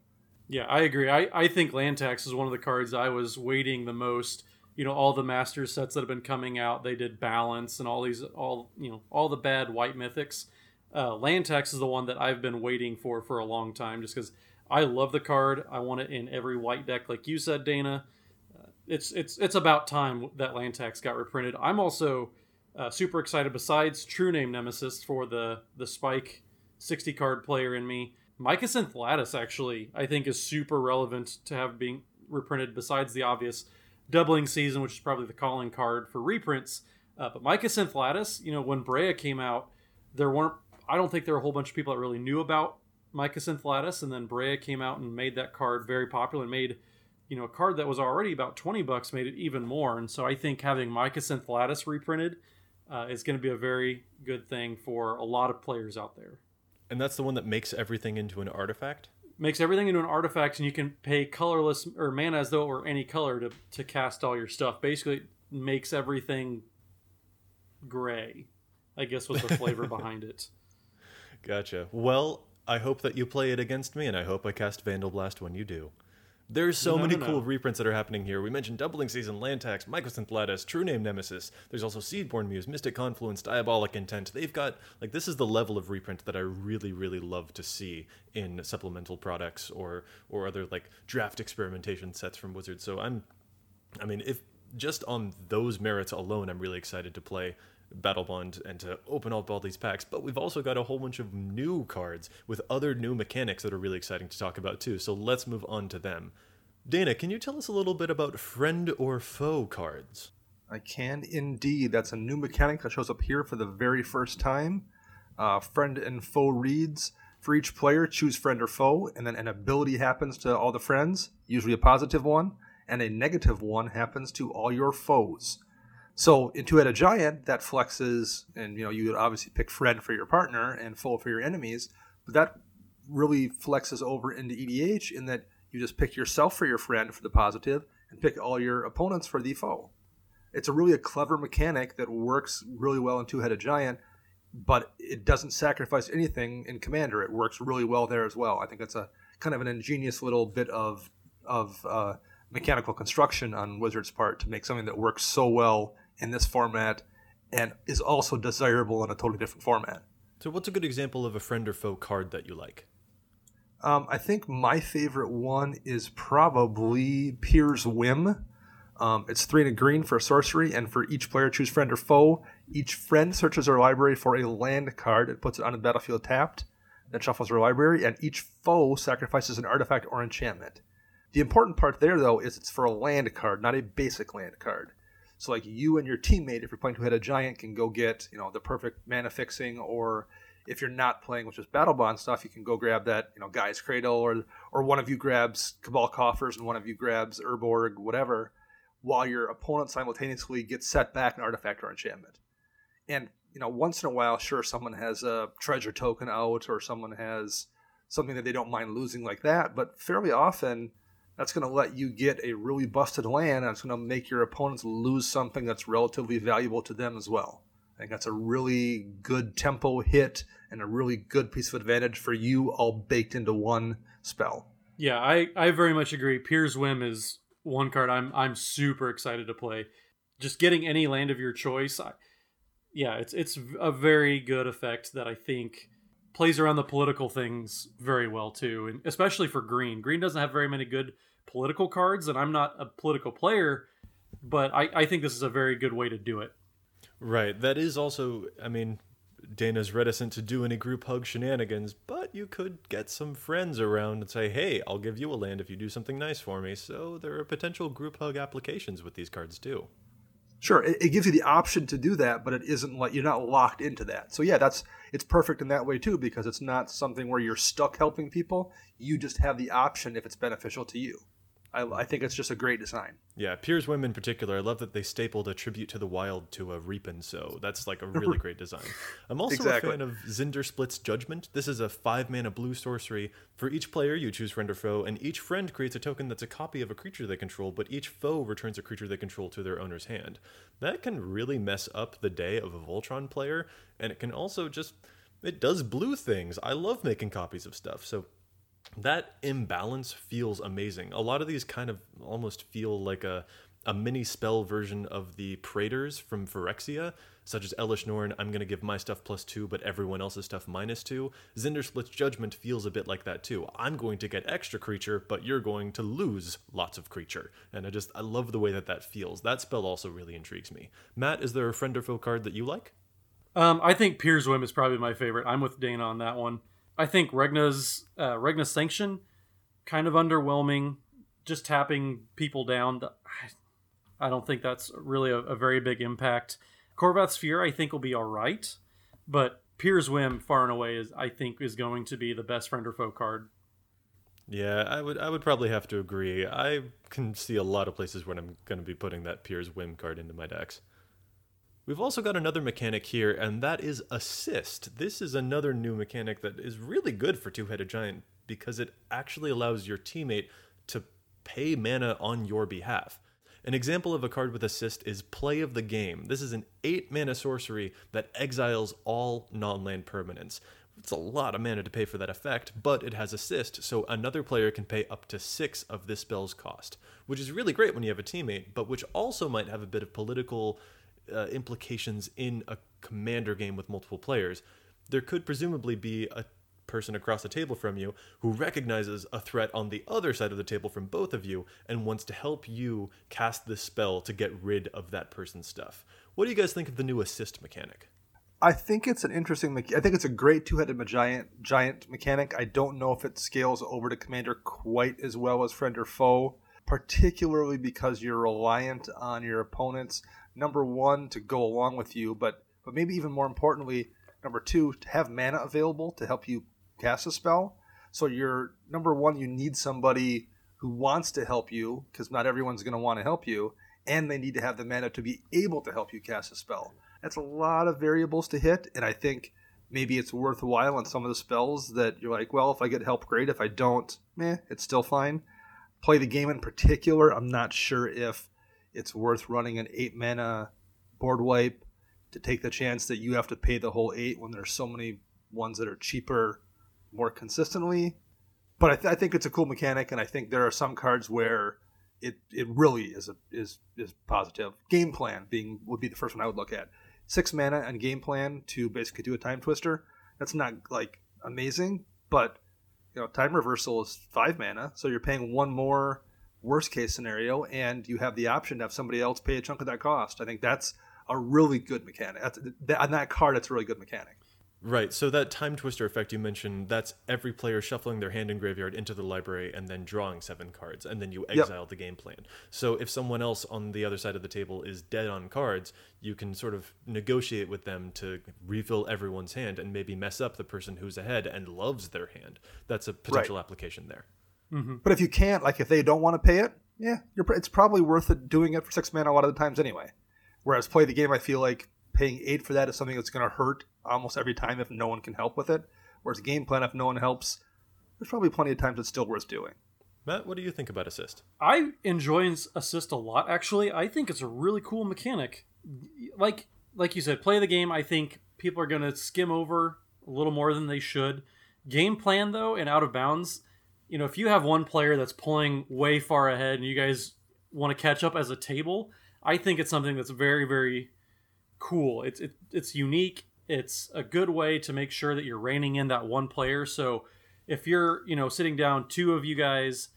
S2: Yeah, I agree. I, I think Land Tax is one of the cards I was waiting the most. You know, all the master sets that have been coming out, they did Balance and all these, all you know, all the bad white mythics. Uh, Land Tax is the one that I've been waiting for for a long time, just because I love the card. I want it in every white deck, like you said, Dana. Uh, it's it's it's about time that Land Tax got reprinted. I'm also uh, super excited. Besides True Name Nemesis for the the Spike 60 card player in me, Mycosynth Lattice actually I think is super relevant to have being reprinted. Besides the obvious doubling season, which is probably the calling card for reprints. Uh, but Mycosynth Lattice, you know, when Breya came out, there weren't. I don't think there were a whole bunch of people that really knew about Mycosynth Lattice, and then Breya came out and made that card very popular and made, you know, a card that was already about twenty bucks made it even more. And so I think having Mycosynth Lattice reprinted uh, is going to be a very good thing for a lot of players out there.
S1: And that's the one that makes everything into an artifact?
S2: Makes everything into an artifact, and you can pay colorless or mana as though it were any color to to cast all your stuff. Basically, it makes everything gray. I guess was the flavor behind it.
S1: Gotcha. Well, I hope that you play it against me, and I hope I cast Vandal Blast when you do. There's so many
S2: never
S1: cool reprints that are happening here. We mentioned Doubling Season, Land Tax, Mycosynth Lattice, True Name Nemesis. There's also Seedborn Muse, Mystic Confluence, Diabolic Intent. They've got, like, this is the level of reprint that I really, really love to see in supplemental products or, or other, like, draft experimentation sets from Wizards. So I'm, I mean, if just on those merits alone, I'm really excited to play Battlebond and to open up all these packs. But we've also got a whole bunch of new cards with other new mechanics that are really exciting to talk about too. So let's move on to them. Dana, can you tell us a little bit about friend or foe cards?
S3: I can indeed. That's a new mechanic that shows up here for the very first time. Uh, friend and foe reads. For each player, choose friend or foe, and then an ability happens to all the friends, usually a positive one, and a negative one happens to all your foes. So in Two-Headed Giant, that flexes, and you know you would obviously pick friend for your partner and foe for your enemies, but that really flexes over into EDH in that you just pick yourself for your friend for the positive and pick all your opponents for the foe. It's a really a clever mechanic that works really well in two-headed giant but it doesn't sacrifice anything in commander. It works really well there as well. I think that's a kind of an ingenious little bit of of uh, mechanical construction on wizards part to make something that works so well in this format and is also desirable in a totally different format
S1: So, what's a good example of a friend or foe card that you like?
S3: Um, I think my favorite one is probably Pir's Whim. Um, it's three and a green for a sorcery, and for each player, choose friend or foe. Each friend searches their library for a land card and puts it on the battlefield tapped, then shuffles their library, and each foe sacrifices an artifact or enchantment. The important part there, though, is it's for a land card, not a basic land card. So, like you and your teammate, if you're playing Two-Headed Giant, can go get you know the perfect mana fixing, or if you're not playing, which is Battlebond stuff, you can go grab that you know Gaea's Cradle, or or one of you grabs Cabal Coffers and one of you grabs Urborg, whatever, while your opponent simultaneously gets set back an artifact or enchantment. And you know, once in a while, sure, someone has a treasure token out, or someone has something that they don't mind losing like that, but fairly often that's going to let you get a really busted land and it's going to make your opponents lose something that's relatively valuable to them as well. I think that's a really good tempo hit and a really good piece of advantage for you all baked into one spell.
S2: Yeah, I, I very much agree. Pir's Whim is one card I'm I'm super excited to play. Just getting any land of your choice, I, yeah, it's it's a very good effect that I think plays around the political things very well too, and especially for green. Green doesn't have very many good political cards, and I'm not a political player, but I, I think this is a very good way to do it.
S1: Right. That is also, I mean, Dana's reticent to do any group hug shenanigans, but you could get some friends around and say, hey, I'll give you a land if you do something nice for me. So there are potential group hug applications with these cards too.
S3: Sure, it, it gives you the option to do that, but it isn't like you're not locked into that. So yeah, that's it's perfect in that way too because it's not something where you're stuck helping people. You just have the option if it's beneficial to you. I, I think it's just a great design.
S1: Yeah, Pir's Whim in particular, I love that they stapled a tribute to the wild to a Reapin, so that's like a really great design. I'm also
S3: Exactly.
S1: a fan of Zndrsplt's Judgment. This is a five mana blue sorcery. For each player, you choose friend or foe, and each friend creates a token that's a copy of a creature they control, but each foe returns a creature they control to their owner's hand. That can really mess up the day of a Voltron player, and it can also just. It does blue things. I love making copies of stuff, so that imbalance feels amazing. A lot of these kind of almost feel like a a mini spell version of the Praetors from Phyrexia, such as Elesh Norn, I'm going to give my stuff plus two, but everyone else's stuff minus two. Zndrsplt's Judgment feels a bit like that too. I'm going to get extra creature, but you're going to lose lots of creature. And I just, I love the way that that feels. That spell also really intrigues me. Matt, is there a friend or foe card that you like?
S2: Um, I think Pir's Whim is probably my favorite. I'm with Dana on that one. I think Regna's uh, Regna's Sanction kind of underwhelming. Just tapping people down. I, don't think that's really a, a very big impact. Khorvath's Fear I think will be all right, but Pir's Whim far and away is I think is going to be the best friend or foe card.
S1: Yeah, I would I would probably have to agree. I can see a lot of places where I'm going to be putting that Pir's Whim card into my decks. We've also got another mechanic here, and that is Assist. This is another new mechanic that is really good for Two Headed Giant because it actually allows your teammate to pay mana on your behalf. An example of a card with Assist is Play of the Game. This is an 8 mana sorcery that exiles all non land permanents. It's a lot of mana to pay for that effect, but it has assist, so another player can pay up to six of this spell's cost, which is really great when you have a teammate, but which also might have a bit of political uh, implications in a commander game with multiple players. There could presumably be a person across the table from you who recognizes a threat on the other side of the table from both of you and wants to help you cast this spell to get rid of that person's stuff. What do you guys think of the new assist mechanic?
S3: I think it's an interesting. Me- I think it's a great two-headed giant giant mechanic. I don't know if it scales over to commander quite as well as friend or foe, particularly because you're reliant on your opponent's number one to go along with you, but but maybe even more importantly, number two to have mana available to help you cast a spell. So you're number one, you need somebody who wants to help you because not everyone's going to want to help you, and they need to have the mana to be able to help you cast a spell. That's a lot of variables to hit, and I think maybe it's worthwhile on some of the spells that you're like, well, if I get help, great. If I don't, meh, it's still fine. Play the game in particular, I'm not sure if it's worth running an eight mana board wipe to take the chance that you have to pay the whole eight when there's so many ones that are cheaper more consistently. But I, th- I think it's a cool mechanic, and I think there are some cards where it it really is a is is positive. Game plan being would be the first one I would look at. Six mana and game plan to basically do a time twister. That's not like amazing, but you know, time reversal is five mana, so you're paying one more worst case scenario, and you have the option to have somebody else pay a chunk of that cost. I think that's a really good mechanic. That's, that, on that card, it's a really good mechanic.
S1: Right. So that time twister effect you mentioned, that's every player shuffling their hand and graveyard into the library and then drawing seven cards, and then you exile yep. the game plan. So if someone else on the other side of the table is dead on cards, you can sort of negotiate with them to refill everyone's hand and maybe mess up the person who's ahead and loves their hand. That's a potential right. application there.
S3: Mm-hmm. But if you can't, like if they don't want to pay it, yeah, it's probably worth it doing it for six mana a lot of the times anyway. Whereas play the game, I feel like paying eight for that is something that's going to hurt almost every time if no one can help with it. Whereas game plan, if no one helps, there's probably plenty of times it's still worth doing.
S1: Matt, what do you think about assist?
S2: I enjoy assist a lot. Actually, I think it's a really cool mechanic. Like like you said, play the game. I think people are going to skim over a little more than they should. Game plan though, and out of bounds. You know, if you have one player that's pulling way far ahead and you guys want to catch up as a table, I think it's something that's very very cool. It's it, it's unique. It's a good way to make sure that you're reining in that one player. So if you're, you know, sitting down, two of you guys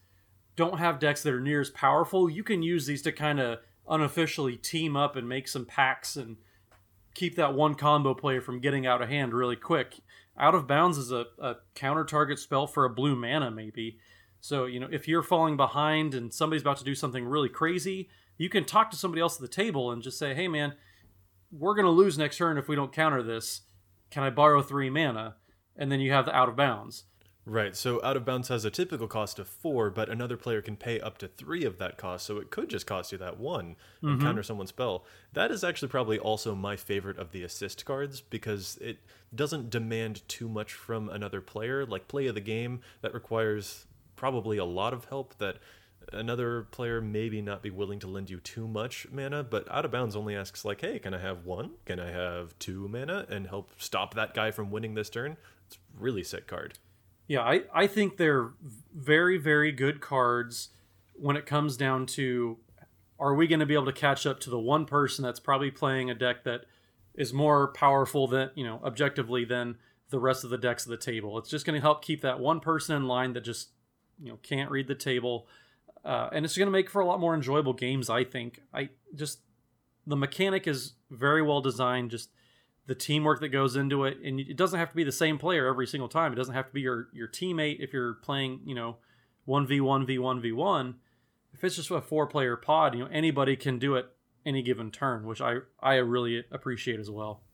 S2: don't have decks that are near as powerful, you can use these to kind of unofficially team up and make some packs and keep that one combo player from getting out of hand really quick. Out of bounds is a, a counter target spell for a blue mana, maybe. So, you know, if you're falling behind and somebody's about to do something really crazy, you can talk to somebody else at the table and just say, hey, man, we're going to lose next turn if we don't counter this. Can I borrow three mana? And then you have the out of bounds.
S1: Right. So out of bounds has a typical cost of four, but another player can pay up to three of that cost. So it could just cost you that one and mm-hmm. counter someone's spell. That is actually probably also my favorite of the assist cards because it doesn't demand too much from another player. Like play of the game, that requires probably a lot of help that another player maybe not be willing to lend you too much mana, but out of bounds only asks like, "Hey, can I have one? Can I have two mana and help stop that guy from winning this turn?" It's really sick card.
S2: Yeah, I I think they're very very good cards when it comes down to are we going to be able to catch up to the one person that's probably playing a deck that is more powerful than, you know, objectively than the rest of the decks of the table. It's just going to help keep that one person in line that just, you know, can't read the table uh, and it's going to make for a lot more enjoyable games. I think. I just the mechanic is very well designed. Just the teamwork that goes into it, and it doesn't have to be the same player every single time. It doesn't have to be your your teammate if you're playing, you know, one v one v one v one. If it's just a four player pod, you know, anybody can do it any given turn, which I I really appreciate as well.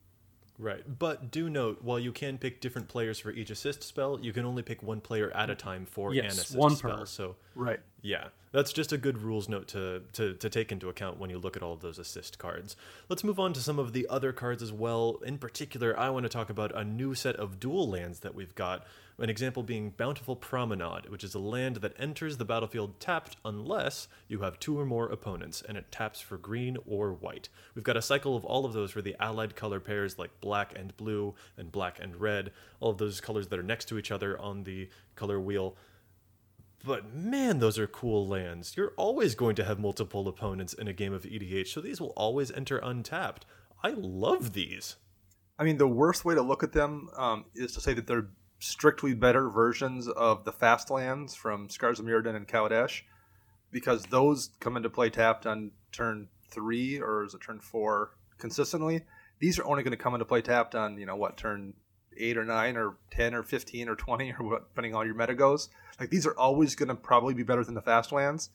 S1: Right. But do note, while you can pick different players for each assist spell, you can only pick one player at a time for
S2: yes,
S1: an assist
S2: one
S1: spell.
S2: Per.
S1: So
S3: right.
S1: Yeah, that's just a good rules note to, to, to take into account when you look at all of those assist cards. Let's move on to some of the other cards as well. In particular, I want to talk about a new set of dual lands that we've got. An example being Bountiful Promenade, which is a land that enters the battlefield tapped unless you have two or more opponents, and it taps for green or white. We've got a cycle of all of those for the allied color pairs like black and blue and black and red, all of those colors that are next to each other on the color wheel. But man, those are cool lands. You're always going to have multiple opponents in a game of EDH, so these will always enter untapped. I love these.
S3: I mean, the worst way to look at them um, is to say that they're strictly better versions of the fast lands from Scars of Mirrodin and Kaladesh, because those come into play tapped on turn three or is it turn four consistently. These are only going to come into play tapped on you know what turn eight or nine or ten or fifteen or twenty or what, depending on your meta goes. Like these are always going to probably be better than the fast lands,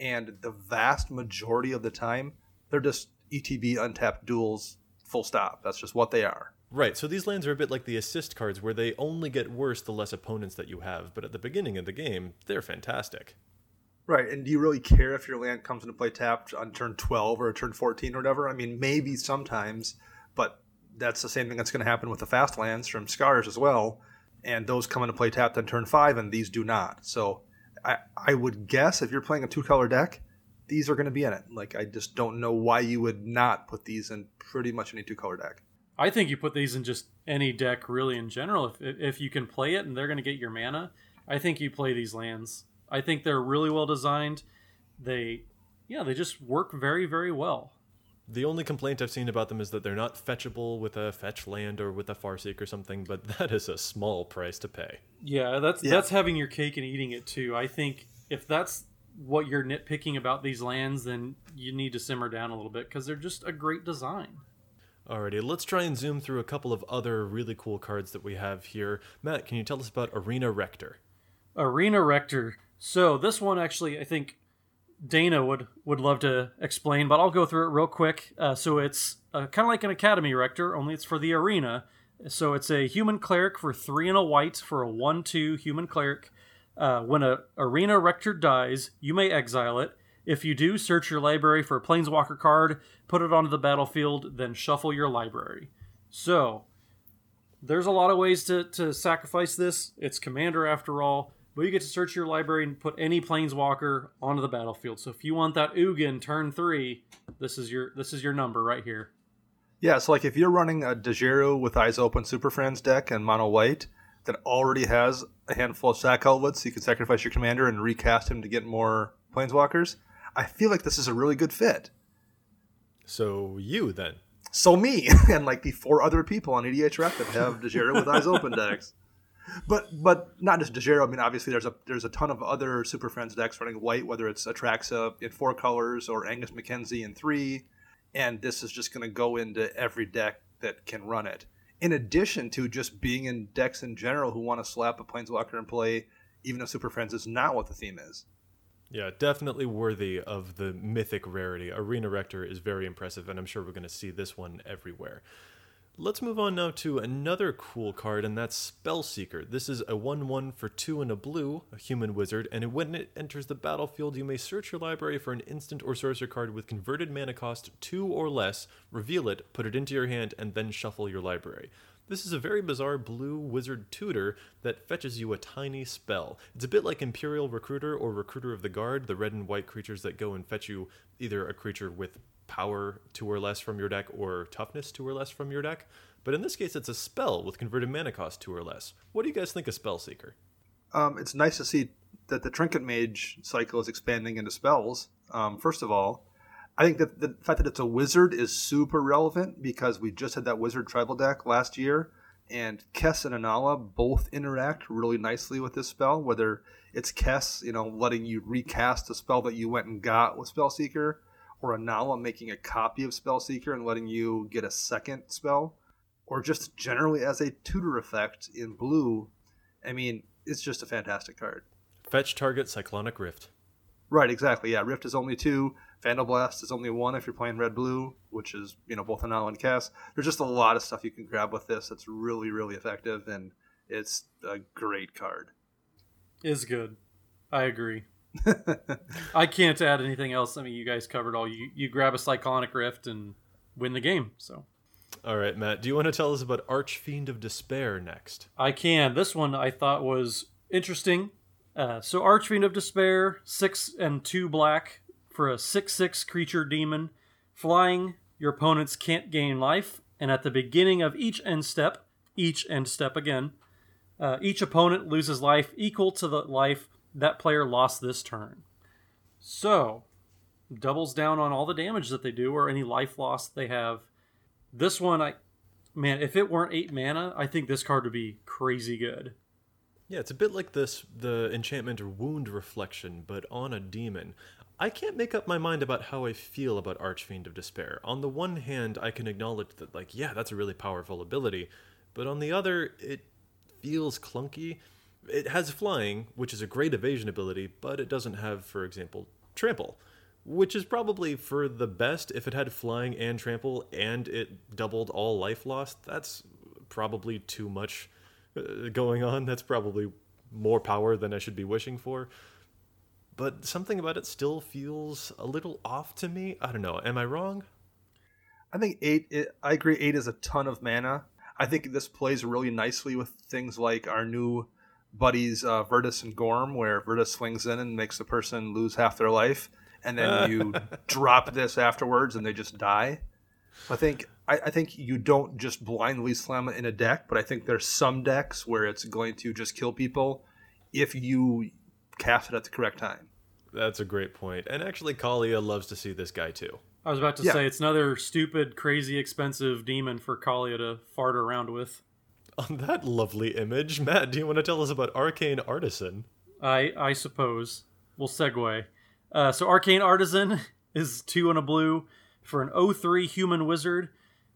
S3: and the vast majority of the time they're just ETB untapped duals. Full stop. That's just what they are.
S1: Right, so these lands are a bit like the assist cards where they only get worse the less opponents that you have, but at the beginning of the game, they're fantastic.
S3: Right, and do you really care if your land comes into play tapped on turn 12 or turn 14 or whatever? I mean, maybe sometimes, but that's the same thing that's going to happen with the fast lands from Scars as well, and those come into play tapped on turn 5, and these do not. So I, I would guess if you're playing a two color deck, these are going to be in it. Like, I just don't know why you would not put these in pretty much any two color deck.
S2: I think you put these in just any deck, really, in general. If if you can play it and they're going to get your mana, I think you play these lands. I think they're really well designed. They, yeah, they just work very, very well.
S1: The only complaint I've seen about them is that they're not fetchable with a fetch land or with a Farseek or something, but that is a small price to pay.
S2: Yeah, that's
S3: Yeah.
S2: that's having your cake and eating it too. I think if that's what you're nitpicking about these lands, then you need to simmer down a little bit because they're just a great design.
S1: Alrighty, let's try and zoom through a couple of other really cool cards that we have here. Matt, can you tell us about Arena Rector?
S2: Arena Rector. So this one actually, I think Dana would would love to explain, but I'll go through it real quick. Uh, so it's uh, kind of like an Academy Rector, only it's for the arena. So it's a human cleric for three and a white for a one-two human cleric. Uh, when a arena rector dies, you may exile it. If you do, search your library for a planeswalker card, put it onto the battlefield, then shuffle your library. So there's a lot of ways to, to sacrifice this. It's commander after all, but you get to search your library and put any planeswalker onto the battlefield. So if you want that Ugin turn three, this is your this is your number right here.
S3: Yeah, so like if you're running a Djeru with Eyes Open Super Friends deck and Mono White that already has a handful of sack helmets, you can sacrifice your commander and recast him to get more planeswalkers. I feel like this is a really good fit.
S1: So, you then.
S3: So me and like the four other people on EDHREC that have Djeru with Eyes Open decks. But but not just Djeru. I mean, obviously there's a there's a ton of other Super Friends decks running white, whether it's Atraxa in four colors or Angus Mackenzie in three, and this is just going to go into every deck that can run it. In addition to just being in decks in general who want to slap a Planeswalker and play, even if Super Friends is not what the theme is.
S1: Yeah, definitely worthy of the mythic rarity. Arena Rector is very impressive, and I'm sure we're going to see this one everywhere. Let's move on now to another cool card, and that's Spellseeker. This is a 1 1 for 2 and a blue, a human wizard, and when it enters the battlefield, you may search your library for an instant or sorcerer card with converted mana cost 2 or less, reveal it, put it into your hand, and then shuffle your library. This is a very bizarre blue wizard tutor that fetches you a tiny spell. It's a bit like Imperial Recruiter or Recruiter of the Guard, the red and white creatures that go and fetch you either a creature with power two or less from your deck or toughness two or less from your deck. But in this case, it's a spell with converted mana cost two or less. What do you guys think of Spellseeker?
S3: Um, it's nice to see that the Trinket Mage cycle is expanding into spells. Um, first of all, I think that the fact that it's a wizard is super relevant because we just had that wizard tribal deck last year, and Kess and Inalla both interact really nicely with this spell. Whether it's Kess, you know, letting you recast a spell that you went and got with Spellseeker, or Inalla making a copy of Spellseeker and letting you get a second spell, or just generally as a tutor effect in blue. I mean, it's just a fantastic card.
S1: Fetch target Cyclonic Rift.
S3: Right, exactly. Yeah, Rift is only two. Vandal Blast is only one if you're playing red blue, which is you know both Inalla and Kess. There's just a lot of stuff you can grab with this. That's really really effective, and it's a great card.
S2: Is good. I agree. I can't add anything else. I mean, you guys covered all. You you grab a cyclonic rift and win the game. So
S1: All right, Matt, do you want to tell us about Archfiend of Despair next?
S2: I can. This one I thought was interesting. Uh, so Archfiend of Despair, six and two black for a six six creature demon, flying. Your opponents can't gain life, and at the beginning of each end step, each end step again, uh, each opponent loses life equal to the life that player lost this turn. So, doubles down on all the damage that they do or any life loss they have. This one, I man, if it weren't eight mana, I think this card would be crazy good.
S1: Yeah, it's a bit like this the enchantment or wound reflection, but on a demon. I can't make up my mind about how I feel about Archfiend of Despair. On the one hand, I can acknowledge that, like, yeah, that's a really powerful ability, but on the other, it feels clunky. It has flying, which is a great evasion ability, but it doesn't have, for example, trample, which is probably for the best if it had flying and trample and it doubled all life lost. That's probably too much uh, going on. That's probably more power than I should be wishing for. But something about it still feels a little off to me. I don't know. Am I wrong?
S3: I think eight. It, I agree. Eight is a ton of mana. I think this plays really nicely with things like our new buddies uh, Virtus and Gorm, where Virtus swings in and makes the person lose half their life, and then you drop this afterwards and they just die. I think I, I think you don't just blindly slam it in a deck, but I think there's some decks where it's going to just kill people if you cast it at the correct time.
S1: That's a great point. And actually, Kaalia loves to see this guy too.
S2: I was about to
S3: Yeah.
S2: say it's another stupid, crazy, expensive demon for Kaalia to fart around with.
S1: On that lovely image, Matt, do you want to tell us about Arcane Artisan?
S2: I I suppose we'll segue. Uh, so Arcane Artisan is two and a blue for an 0-3 human wizard,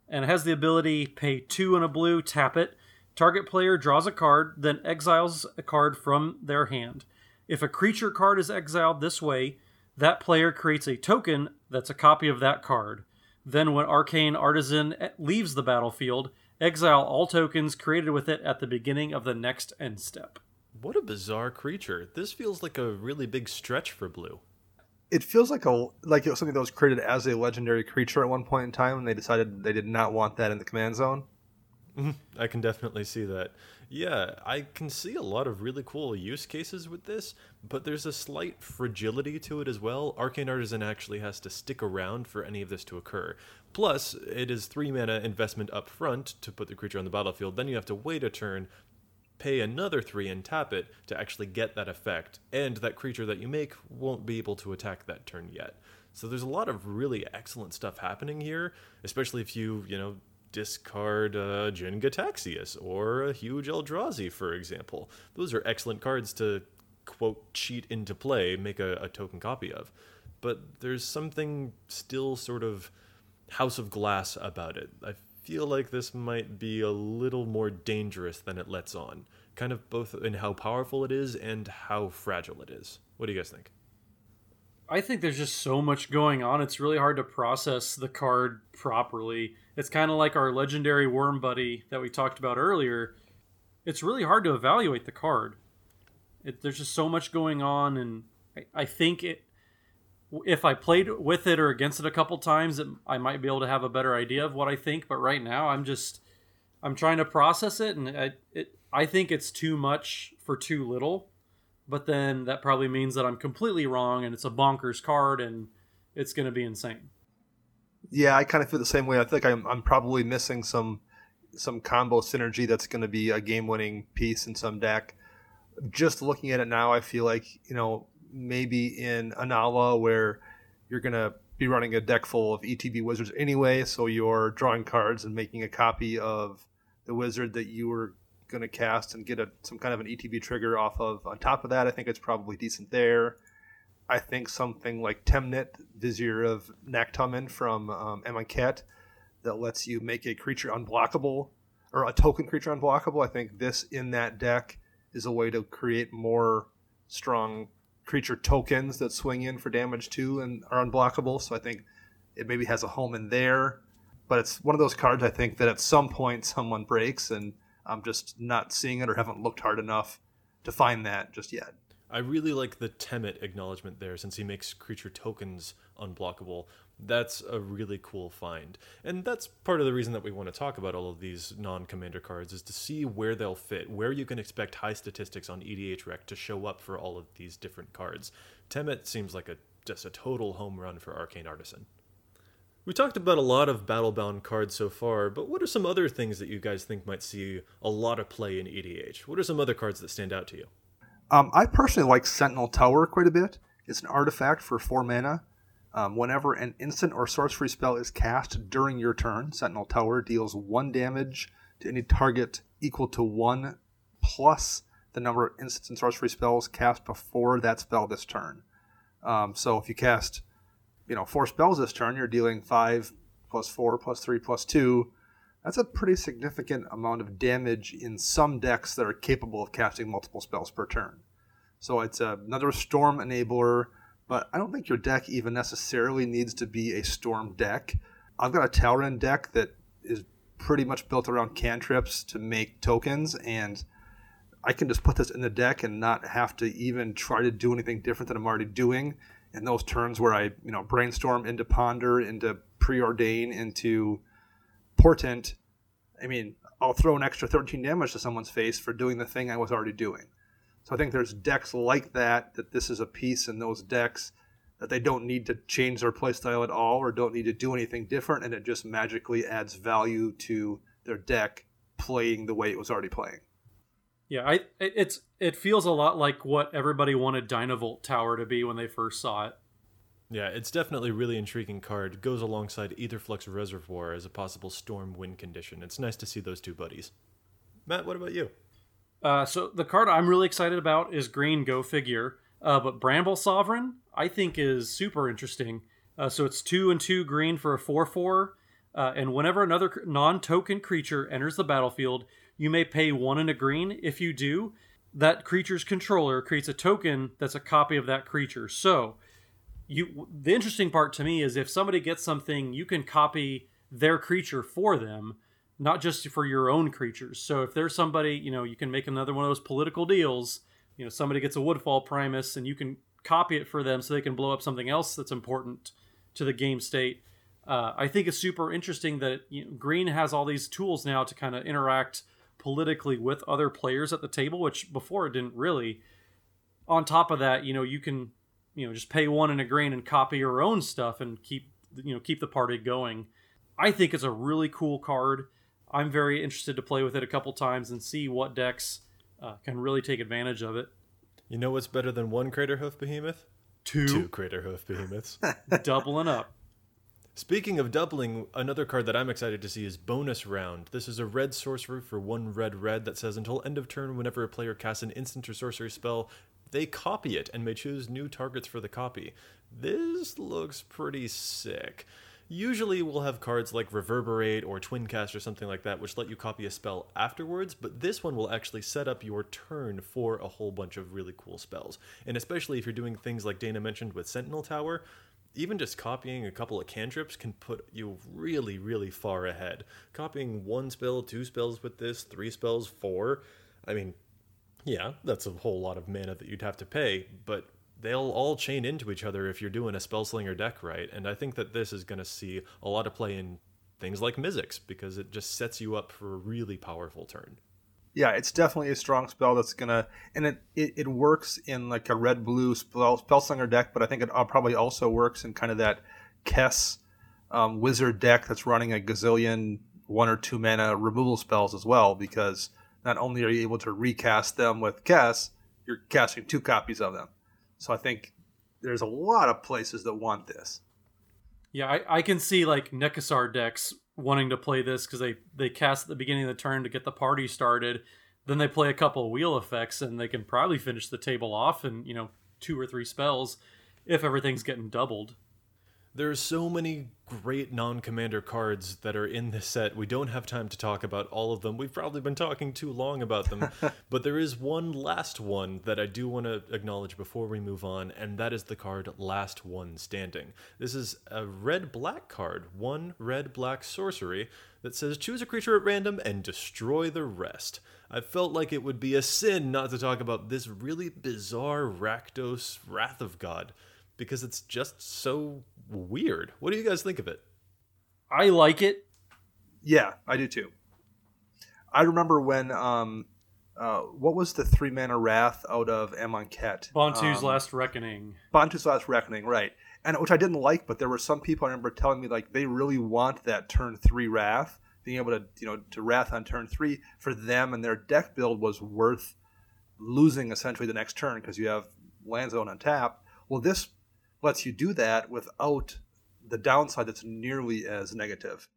S2: and it has the ability pay two and a blue, tap it. Target player draws a card, then exiles a card from their hand. If a creature card is exiled this way, that player creates a token that's a copy of that card. Then, when Arcane Artisan leaves the battlefield, exile all tokens created with it at the beginning of the next end step.
S1: What a bizarre creature. This feels like a really big stretch for blue.
S3: It feels like a like it was something that was created as a legendary creature at one point in time, and they decided they did not want that in the command zone. Mm-hmm.
S1: I can definitely see that. Yeah, I can see a lot of really cool use cases with this, but there's a slight fragility to it as well. Arcane Artisan actually has to stick around for any of this to occur. Plus, it is three mana investment up front to put the creature on the battlefield. Then you have to wait a turn, pay another three, and tap it to actually get that effect. And that creature that you make won't be able to attack that turn yet. So there's a lot of really excellent stuff happening here, especially if you, you know, discard uh, Jin Gitaxias or a huge Eldrazi, for example. Those are excellent cards to, quote, cheat into play, make a, a token copy of. But there's something still sort of House of Glass about it. I feel like this might be a little more dangerous than it lets on, kind of both in how powerful it is and how fragile it is. What do you guys think?
S2: I think there's just so much going on. It's really hard to process the card properly. It's kind of like our legendary worm buddy that we talked about earlier. It's really hard to evaluate the card. It, there's just so much going on, and I, I think it. If I played with it or against it a couple times, it, I might be able to have a better idea of what I think. But right now, I'm just I'm trying to process it, and I it I think it's too much for too little but then that probably means that I'm completely wrong and it's a bonkers card and it's going to be insane.
S3: Yeah, I kind of feel the same way. I think I'm, I'm probably missing some some combo synergy that's going to be a game winning piece in some deck. Just looking at it now, I feel like you know maybe in Inalla where you're going to be running a deck full of ETB wizards anyway, so you're drawing cards and making a copy of the wizard that you were going to cast and get a, some kind of an ETB trigger off of. On top of that, I think it's probably decent there. I think something like Temmet, Vizier of Naktamun from um, that lets you make a creature unblockable or a token creature unblockable. I think this in that deck is a way to create more strong creature tokens that swing in for damage too and are unblockable. So I think it maybe has a home in there. But it's one of those cards I think that at some point someone breaks, and I'm just not seeing it or haven't looked hard enough to find that just yet.
S1: I really like the Temmet acknowledgement there since he makes creature tokens unblockable. That's a really cool find. And that's part of the reason that we want to talk about all of these non commander cards is to see where they'll fit, where you can expect high statistics on EDHREC to show up for all of these different cards. Temmet seems like a just a total home run for Arcane Artisan. We talked about a lot of Battlebond cards so far, but what are some other things that you guys think might see a lot of play in EDH? What are some other cards that stand out to you?
S3: Um, I personally like Sentinel Tower quite a bit. It's an artifact for four mana. Um, whenever an instant or sorcery spell is cast during your turn, Sentinel Tower deals one damage to any target equal to one plus the number of instant and sorcery spells cast before that spell this turn. Um, so if you cast, you know, four spells this turn, you're dealing five plus four plus three plus two. That's a pretty significant amount of damage in some decks that are capable of casting multiple spells per turn. So it's another storm enabler, but I don't think your deck even necessarily needs to be a storm deck. I've got a Talrand deck that is pretty much built around cantrips to make tokens, and I can just put this in the deck and not have to even try to do anything different than I'm already doing. In those turns where I, you know, brainstorm into ponder, into preordain, into portent, I mean, I'll throw an extra 13 damage to someone's face for doing the thing I was already doing. So I think there's decks like that, that this is a piece in those decks that they don't need to change their playstyle at all or don't need to do anything different, and it just magically adds value to their deck playing the way it was already playing.
S2: Yeah, I it's it feels a lot like what everybody wanted Dynavolt Tower to be when they first saw it.
S1: Yeah, it's definitely a really intriguing card. Goes alongside Aetherflux Reservoir as a possible storm win condition. It's nice to see those two buddies. Matt, what about you?
S2: Uh, so the card I'm really excited about is green. Go figure. Uh, but Bramble Sovereign I think is super interesting. Uh, so it's two and two green for a four four, uh, and whenever another non-token creature enters the battlefield, you may pay one and a green. If you do, that creature's controller creates a token that's a copy of that creature. So you the interesting part to me is if somebody gets something you can copy their creature for them not just for your own creatures. So if there's somebody you know you can make another one of those political deals you know somebody gets a woodfall primus and you can copy it for them so they can blow up something else that's important to the game state. Uh, i think it's super interesting that you know, green has all these tools now to kind of interact politically with other players at the table which before it didn't really. On top of that you know you can you know just pay one in a grain and copy your own stuff and keep you know keep the party going. I think it's a really cool card. I'm very interested to play with it a couple times and see what decks uh, can really take advantage of it.
S1: You know what's better than one Craterhoof Behemoth?
S2: Two,
S1: Two Craterhoof Behemoths.
S2: doubling up.
S1: Speaking of doubling, another card that I'm excited to see is Bonus Round. This is a red sorcerer for one red red that says until end of turn, whenever a player casts an instant or sorcery spell, they copy it and may choose new targets for the copy. This looks pretty sick. Usually we'll have cards like Reverberate or Twincast or something like that, which let you copy a spell afterwards, but this one will actually set up your turn for a whole bunch of really cool spells. And especially if you're doing things like Dana mentioned with Sentinel Tower, even just copying a couple of cantrips can put you really, really far ahead. Copying one spell, two spells with this, three spells, four. I mean, yeah, that's a whole lot of mana that you'd have to pay, but they'll all chain into each other if you're doing a Spellslinger deck right. And I think that this is going to see a lot of play in things like Mizzix because it just sets you up for a really powerful turn.
S3: Yeah, it's definitely a strong spell that's gonna, and it, it, it works in like a red blue spell Spellslinger deck, but I think it uh, probably also works in kind of that Kess um, wizard deck that's running a gazillion one or two mana removal spells as well because not only are you able to recast them with Kess, you're casting two copies of them. So I think there's a lot of places that want this.
S2: Yeah, I, I can see like Nekusar decks wanting to play this because they they cast at the beginning of the turn to get the party started. Then they play a couple wheel effects and they can probably finish the table off in you know two or three spells if everything's getting doubled.
S1: There are so many great non commander cards that are in this set. We don't have time to talk about all of them. We've probably been talking too long about them. but there is one last one that I do want to acknowledge before we move on, and that is the card Last One Standing. This is a red black card, one red black sorcery, that says choose a creature at random and destroy the rest. I felt like it would be a sin not to talk about this really bizarre Rakdos Wrath of God because it's just so weird. What do you guys think of it?
S2: I like it.
S3: Yeah, I do too. I remember when um, uh, what was the three mana wrath out of Amonkhet?
S2: Bontu's
S3: um,
S2: Last Reckoning.
S3: Bontu's Last Reckoning, right? And which I didn't like, but there were some people I remember telling me like they really want that turn three wrath, being able to you know to wrath on turn three for them and their deck build was worth losing essentially the next turn because you have land zone on tap. Well, this lets you do that without the downside that's nearly as negative.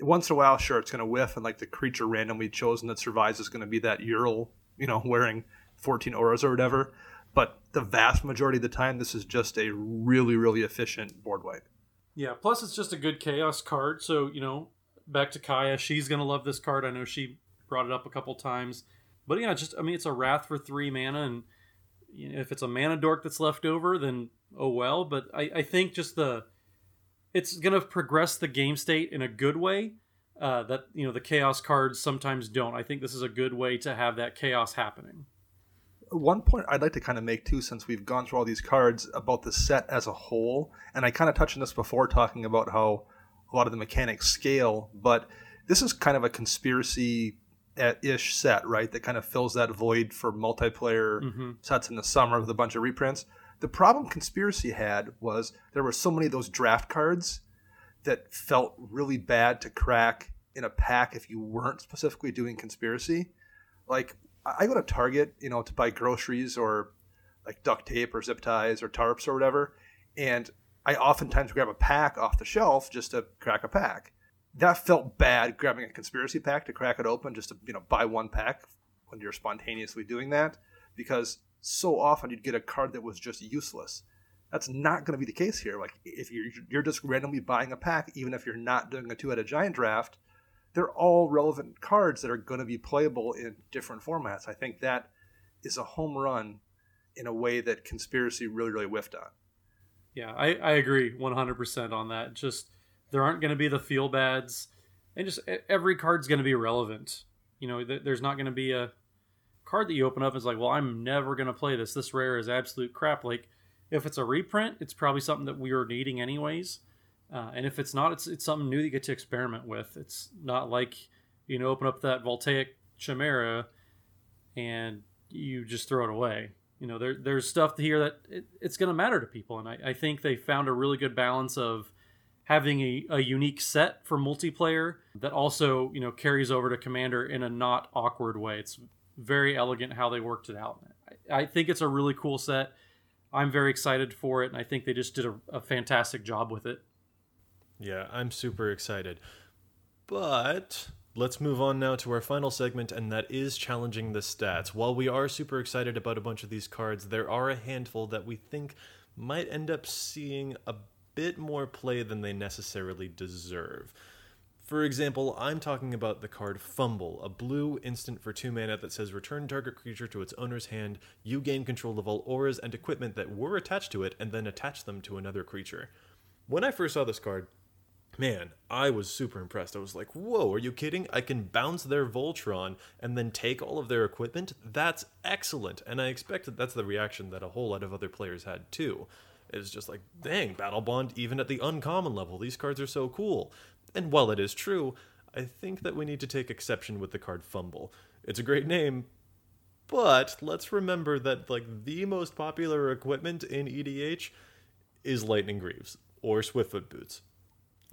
S3: Once in a while, sure, it's going to whiff, and like the creature randomly chosen that survives is going to be that Uril, you know, wearing 14 auras or whatever. But the vast majority of the time, this is just a really, really efficient board wipe.
S2: Yeah, plus it's just a good chaos card. So, you know, back to Kaya, she's going to love this card. I know she brought it up a couple times. But yeah, just, I mean, it's a Wrath for three mana, and you know, if it's a mana dork that's left over, then oh well. But I, I think just the it's gonna progress the game state in a good way. Uh, that you know the chaos cards sometimes don't. I think this is a good way to have that chaos happening.
S3: One point I'd like to kind of make too, since we've gone through all these cards about the set as a whole, and I kind of touched on this before, talking about how a lot of the mechanics scale, but this is kind of a conspiracy ish set, right? That kind of fills that void for multiplayer mm-hmm. sets in the summer with a bunch of reprints. The problem Conspiracy had was there were so many of those draft cards that felt really bad to crack in a pack if you weren't specifically doing Conspiracy. Like, I go to Target, you know, to buy groceries or like duct tape or zip ties or tarps or whatever, and I oftentimes grab a pack off the shelf just to crack a pack. That felt bad grabbing a conspiracy pack to crack it open just to, you know, buy one pack when you're spontaneously doing that because so often you'd get a card that was just useless. That's not going to be the case here. Like if you're you're just randomly buying a pack, even if you're not doing a two-headed giant draft, they're all relevant cards that are going to be playable in different formats. I think that is a home run in a way that conspiracy really really whiffed on.
S2: Yeah, I, I agree 100% on that. Just there aren't going to be the feel bads, and just every card's going to be relevant. You know, there's not going to be a card that you open up is like, well, I'm never going to play this. This rare is absolute crap. Like, if it's a reprint, it's probably something that we were needing anyways. Uh, and if it's not, it's it's something new that you get to experiment with. It's not like you know open up that voltaic chimera and you just throw it away. You know, there there's stuff here that it, it's going to matter to people, and I, I think they found a really good balance of having a, a unique set for multiplayer that also you know carries over to commander in a not awkward way. It's very elegant how they worked it out. I, I think it's a really cool set. I'm very excited for it, and I think they just did a, a fantastic job with it.
S1: Yeah, I'm super excited. But let's move on now to our final segment, and that is challenging the stats. While we are super excited about a bunch of these cards, there are a handful that we think might end up seeing a bit more play than they necessarily deserve. For example, I'm talking about the card Fumble, a blue instant for 2 mana that says return target creature to its owner's hand. You gain control of all auras and equipment that were attached to it and then attach them to another creature. When I first saw this card, man, I was super impressed. I was like, whoa, are you kidding? I can bounce their Voltron and then take all of their equipment? That's excellent. And I expect that that's the reaction that a whole lot of other players had too. It's just like, dang, Battlebond, even at the uncommon level, these cards are so cool. And while it is true, I think that we need to take exception with the card Fumble. It's a great name, but let's remember that like the most popular equipment in EDH is Lightning Greaves or Swiftfoot Boots.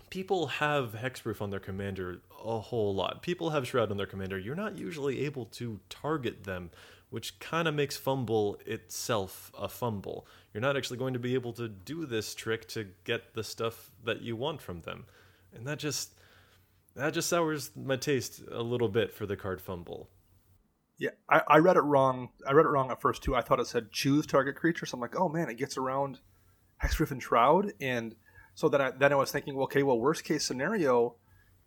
S1: People have Hexproof on their commander a whole lot. People have Shroud on their commander. You're not usually able to target them, which kind of makes Fumble itself a fumble. You're not actually going to be able to do this trick to get the stuff that you want from them and that just that just sours my taste a little bit for the card fumble.
S3: Yeah, I, I, read it wrong. I read it wrong at first too. I thought it said choose target creature. So I'm like, oh man, it gets around Hexproof and Shroud. And So then I, then I was thinking, okay, well, worst case scenario,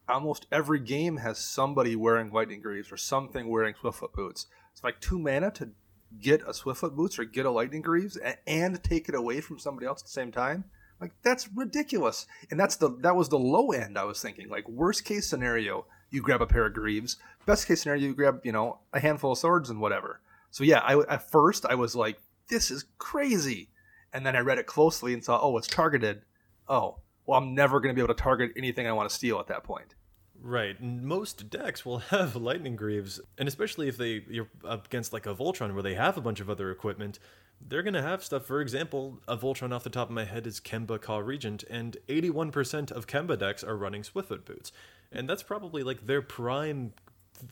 S3: almost every game has somebody wearing lightning greaves or something wearing swiftfoot boots. It's like two mana to get a swiftfoot boots or get a lightning greaves and, and take it away from somebody else at the same time. Like that's ridiculous. And that's the that was the low end I was thinking. Like worst case scenario, you grab a pair of greaves. Best case scenario, you grab you know a handful of swords and whatever. So yeah, I at first I was like, this is crazy, and then I read it closely and saw, oh, it's targeted. Oh, well, I'm never going to be able to target anything I want to steal at that point.
S1: Right. Most decks will have lightning greaves, and especially if they you're up against like a Voltron where they have a bunch of other equipment, they're gonna have stuff. For example, a Voltron off the top of my head is Kemba Kha Regent, and 81% of Kemba decks are running Swiftfoot boots, and that's probably like their prime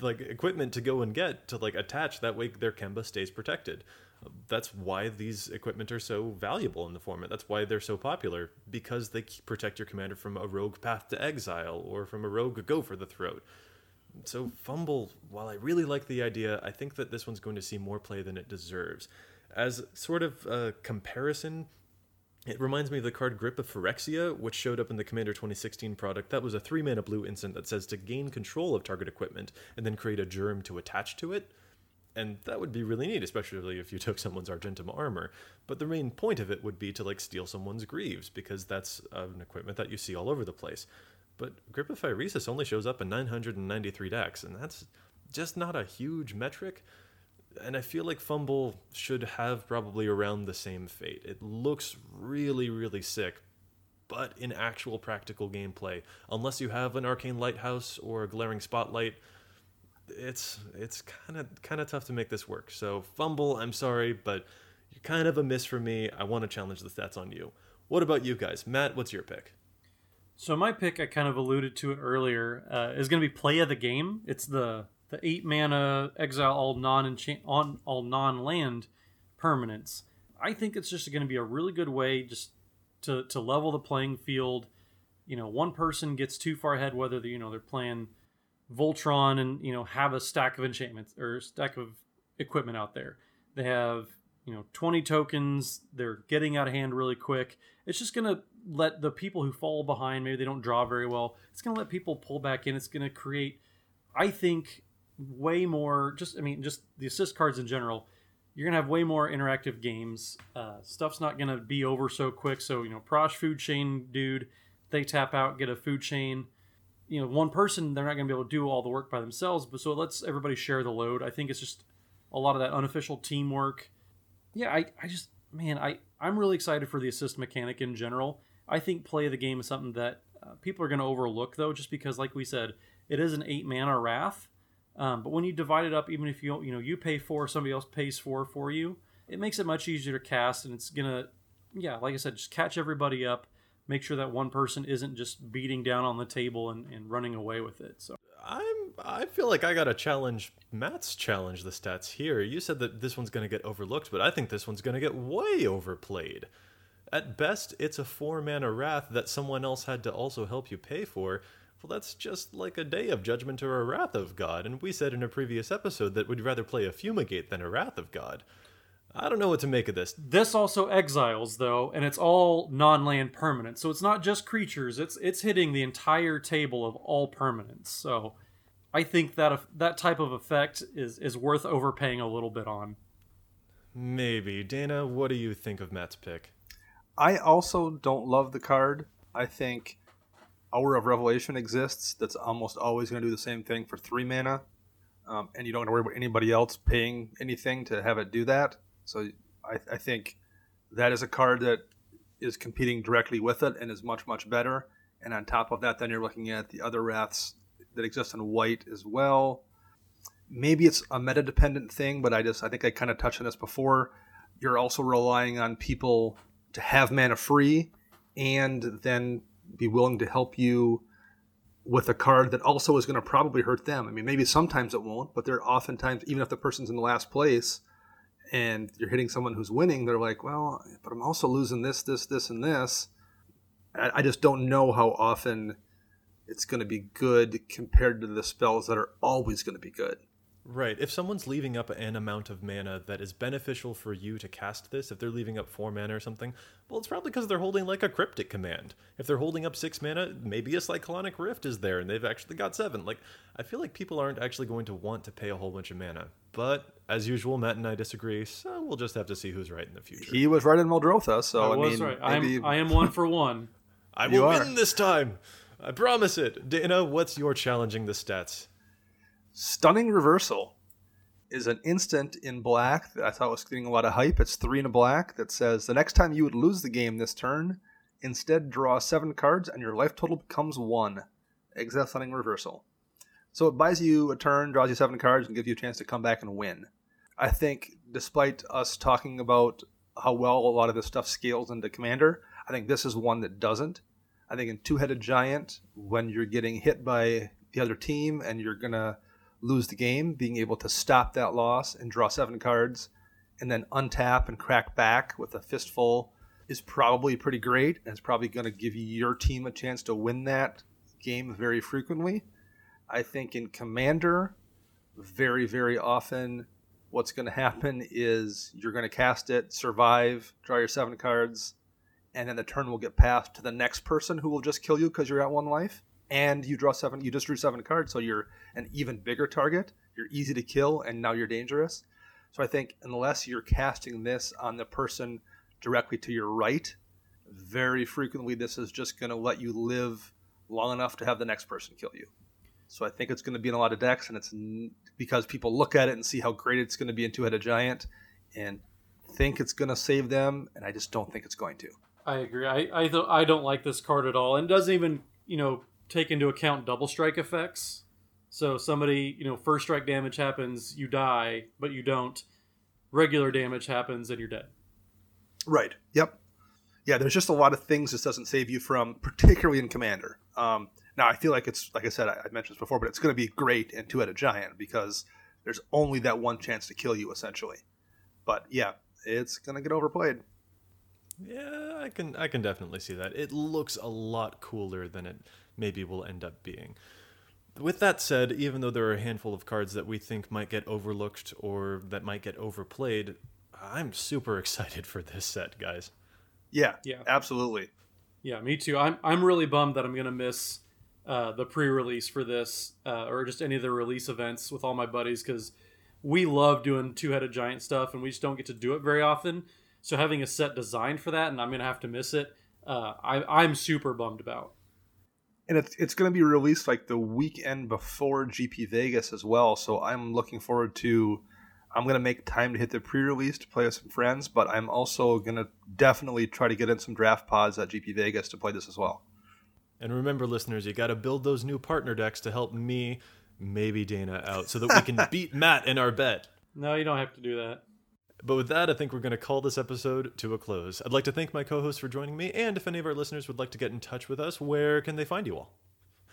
S1: like equipment to go and get to like attach. That way, their Kemba stays protected that's why these equipment are so valuable in the format. That's why they're so popular because they protect your commander from a rogue path to exile or from a rogue go for the throat. So fumble, while I really like the idea, I think that this one's going to see more play than it deserves. As sort of a comparison, it reminds me of the card Grip of Phyrexia, which showed up in the Commander 2016 product. That was a three mana blue instant that says to gain control of target equipment and then create a germ to attach to it and that would be really neat, especially if you took someone's Argentum armor. But the main point of it would be to like steal someone's greaves because that's an equipment that you see all over the place. But Grip of Phyrexia only shows up in 993 decks, and that's just not a huge metric. And I feel like Fumble should have probably around the same fate. It looks really, really sick, but in actual practical gameplay, unless you have an Arcane Lighthouse or a Glaring Spotlight, it's it's kind of kind of tough to make this work. So fumble, I'm sorry, but you're kind of a miss for me. I want to challenge the stats on you. What about you guys, Matt? What's your pick?
S2: So my pick, I kind of alluded to it earlier, uh, is going to be play of the game. It's the the eight mana exile all non enchant on all non land permanents. I think it's just going to be a really good way just to to level the playing field. You know, one person gets too far ahead, whether you know they're playing Voltron and you know have a stack of enchantments or stack of equipment out there. They have you know 20 tokens. They're getting out of hand really quick. It's just gonna let the people who fall behind, maybe they don't draw very well. It's gonna let people pull back in. It's gonna create, I think, way more. Just I mean, just the assist cards in general. You're gonna have way more interactive games. Uh, stuff's not gonna be over so quick. So you know, Prosh food chain dude, they tap out, get a food chain you know one person they're not to be able to do all the work by themselves but so it lets everybody share the load i think it's just a lot of that unofficial teamwork yeah i, I just man i i'm really excited for the assist mechanic in general i think play of the game is something that uh, people are going to overlook though just because like we said it is an eight mana wrath um, but when you divide it up even if you you know you pay four somebody else pays four for you it makes it much easier to cast and it's gonna yeah like i said just catch everybody up make sure that one person isn't just beating down on the table and, and running away with it. So
S1: I'm I feel like I gotta challenge Matt's challenge the stats here. You said that this one's gonna get overlooked, but I think this one's gonna get way overplayed. At best, it's a four mana wrath that someone else had to also help you pay for. Well, that's just like a day of judgment or a wrath of God, and we said in a previous episode that we'd rather play a fumigate than a wrath of God. I don't know what to make of this.
S2: This also exiles though, and it's all non-land permanent. So it's not just creatures. It's it's hitting the entire table of all permanents. So I think that that type of effect is is worth overpaying a little bit on.
S1: Maybe. Dana, what do you think of Matt's pick?
S3: I also don't love the card. I think Hour of Revelation exists. That's almost always going to do the same thing for three mana. Um, and you don't have to worry about anybody else paying anything to have it do that. So I, I think that is a card that is competing directly with it and is much much better. And on top of that, then you're looking at the other wraths that exist in white as well. Maybe it's a meta dependent thing, but I just I think I kind of touched on this before. You're also relying on people to have mana free and then be willing to help you with a card that also is going to probably hurt them. I mean, maybe sometimes it won't, but there are oftentimes, even if the person's in the last place, and you're hitting someone who's winning, they're like, well, but I'm also losing this, this, this, and this. I, just don't know how often it's going to be good compared to the spells that are always going to be good.
S1: Right. If someone's leaving up an amount of mana that is beneficial for you to cast this, if they're leaving up four mana or something, well, it's probably because they're holding like a cryptic command. If they're holding up six mana, maybe a cyclonic rift is there and they've actually got seven. Like, I feel like people aren't actually going to want to pay a whole bunch of mana. But as usual, Matt and I disagree, so we'll just have to see who's right in the future.
S3: He was right in Muldrotha, so
S2: I
S3: I,
S2: was
S3: mean,
S2: right.
S3: maybe
S2: I'm, I am one for one.
S1: I
S3: You
S1: will
S3: are.
S1: win this time. I promise it. Dana, what's your challenging the stats?
S3: Stunning Reversal is an instant in black that I thought was getting a lot of hype. It's three in a black that says the next time you would lose the game this turn, instead draw seven cards and your life total becomes one. Exile Stunning Reversal. So it buys you a turn, draws you seven cards, and gives you a chance to come back and win. I think, despite us talking about how well a lot of this stuff scales into Commander, I think this is one that doesn't. I think in Two Headed Giant, when you're getting hit by the other team and you're going to lose the game, being able to stop that loss and draw seven cards and then untap and crack back with a fistful is probably pretty great. And it's probably going to give your team a chance to win that game very frequently. I think in Commander, very, very often, what's going to happen is you're going to cast it, survive, draw your seven cards, and then the turn will get passed to the next person who will just kill you because you're at one life. And you draw seven, you just drew seven cards, so you're an even bigger target. You're easy to kill, and now you're dangerous. So I think unless you're casting this on the person directly to your right, very frequently this is just going to let you live long enough to have the next person kill you. So I think it's going to be in a lot of decks, and it's n- because people look at it and see how great it's going to be in Two Headed Giant, and think it's going to save them, and I just don't think it's going to.
S2: I agree. I I, th- I don't like this card at all, and doesn't even you know take into account double strike effects. So somebody you know first strike damage happens, you die, but you don't. Regular damage happens, and you're dead.
S3: Right. Yep. Yeah, there's just a lot of things this doesn't save you from, particularly in Commander. Um, now, I feel like it's, like I said, I, I mentioned this before, but it's going to be great in Two Headed Giant because there's only that one chance to kill you, essentially. But yeah, it's going to get overplayed.
S1: Yeah, I can I can definitely see that. It looks a lot cooler than it maybe will end up being. With that said, even though there are a handful of cards that we think might get overlooked or that might get overplayed, I'm super excited for this set, guys.
S3: Yeah,
S2: Yeah.
S3: absolutely.
S2: Yeah, me too. I'm I'm really bummed that I'm gonna miss uh, the pre-release for this, uh, or just any of the release events with all my buddies because we love doing two-headed giant stuff, and we just don't get to do it very often. So having a set designed for that, and I'm gonna have to miss it, uh, I, I'm super bummed about.
S3: And it's, it's going to be released like the weekend before GP Vegas as well. So I'm looking forward to. I'm going to make time to hit the pre release to play with some friends, but I'm also going to definitely try to get in some draft pods at GP Vegas to play this as well.
S1: And remember, listeners, you got to build those new partner decks to help me, maybe Dana, out so that we can beat Matt in our bet.
S2: No, you don't have to do that.
S1: But with that, I think we're going to call this episode to a close. I'd like to thank my co hosts for joining me, and if any of our listeners would like to get in touch with us, where can they find you all?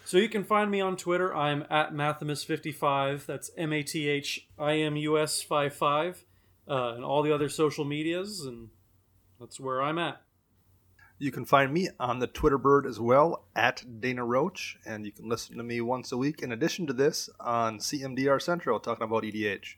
S2: So you can find me on Twitter. I'm at Mathimus55. That's M A T H I M U S 55. Uh, and all the other social medias, and that's where I'm at.
S3: You can find me on the Twitter bird as well, at Dana Roach, and you can listen to me once a week in addition to this on CMDR Central talking about EDH.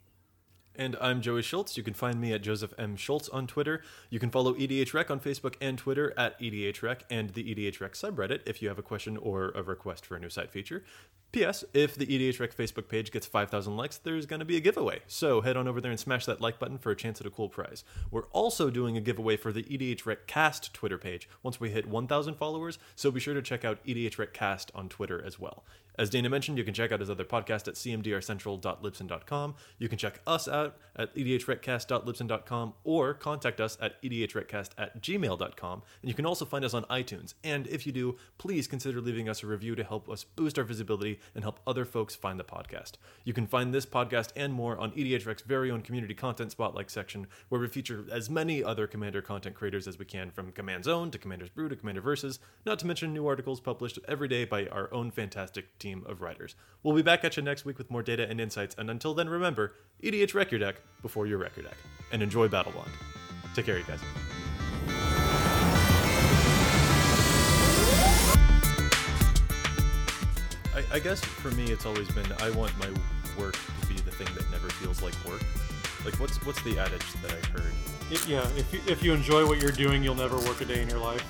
S1: And I'm Joey Schultz. You can find me at Joseph M. Schultz on Twitter. You can follow EDHREC on Facebook and Twitter at EDHREC and the EDHREC subreddit if you have a question or a request for a new site feature. P.S. If the EDHREC Facebook page gets 5,000 likes, there's going to be a giveaway. So head on over there and smash that like button for a chance at a cool prize. We're also doing a giveaway for the EDHRECast Twitter page once we hit 1,000 followers, so be sure to check out EDHRECast on Twitter as well. As Dana mentioned, you can check out his other podcast at cmdrcentral.libsyn.com. You can check us out at E edhrecast.libsyn.com or contact us at E edhrecast at gmail.com. And you can also find us on iTunes. And if you do, please consider leaving us a review to help us boost our visibility and help other folks find the podcast. You can find this podcast and more on EDHREC's very own community content spotlight section, where we feature as many other Commander content creators as we can, from Command Zone to Commander's Brew to Commander Versus, not to mention new articles published every day by our own fantastic team of writers. We'll be back at you next week with more data and insights, and until then, remember EDH Wreck Your Deck before you wreck your deck. And enjoy Battlebond. Take care, you guys. I, I guess for me, it's always been I want my work to be the thing that never feels like work. Like what's what's the adage that I've heard?
S2: It- yeah, if you, if you enjoy what you're doing, you'll never work a day in your life.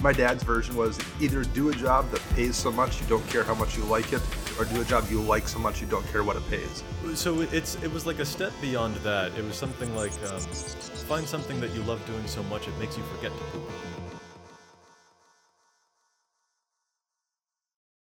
S3: My dad's version was either do a job that pays so much you don't care how much you like it, or do a job you like so much you don't care what it pays.
S1: So it's it was like a step beyond that. It was something like um, find something that you love doing so much it makes you forget to poop.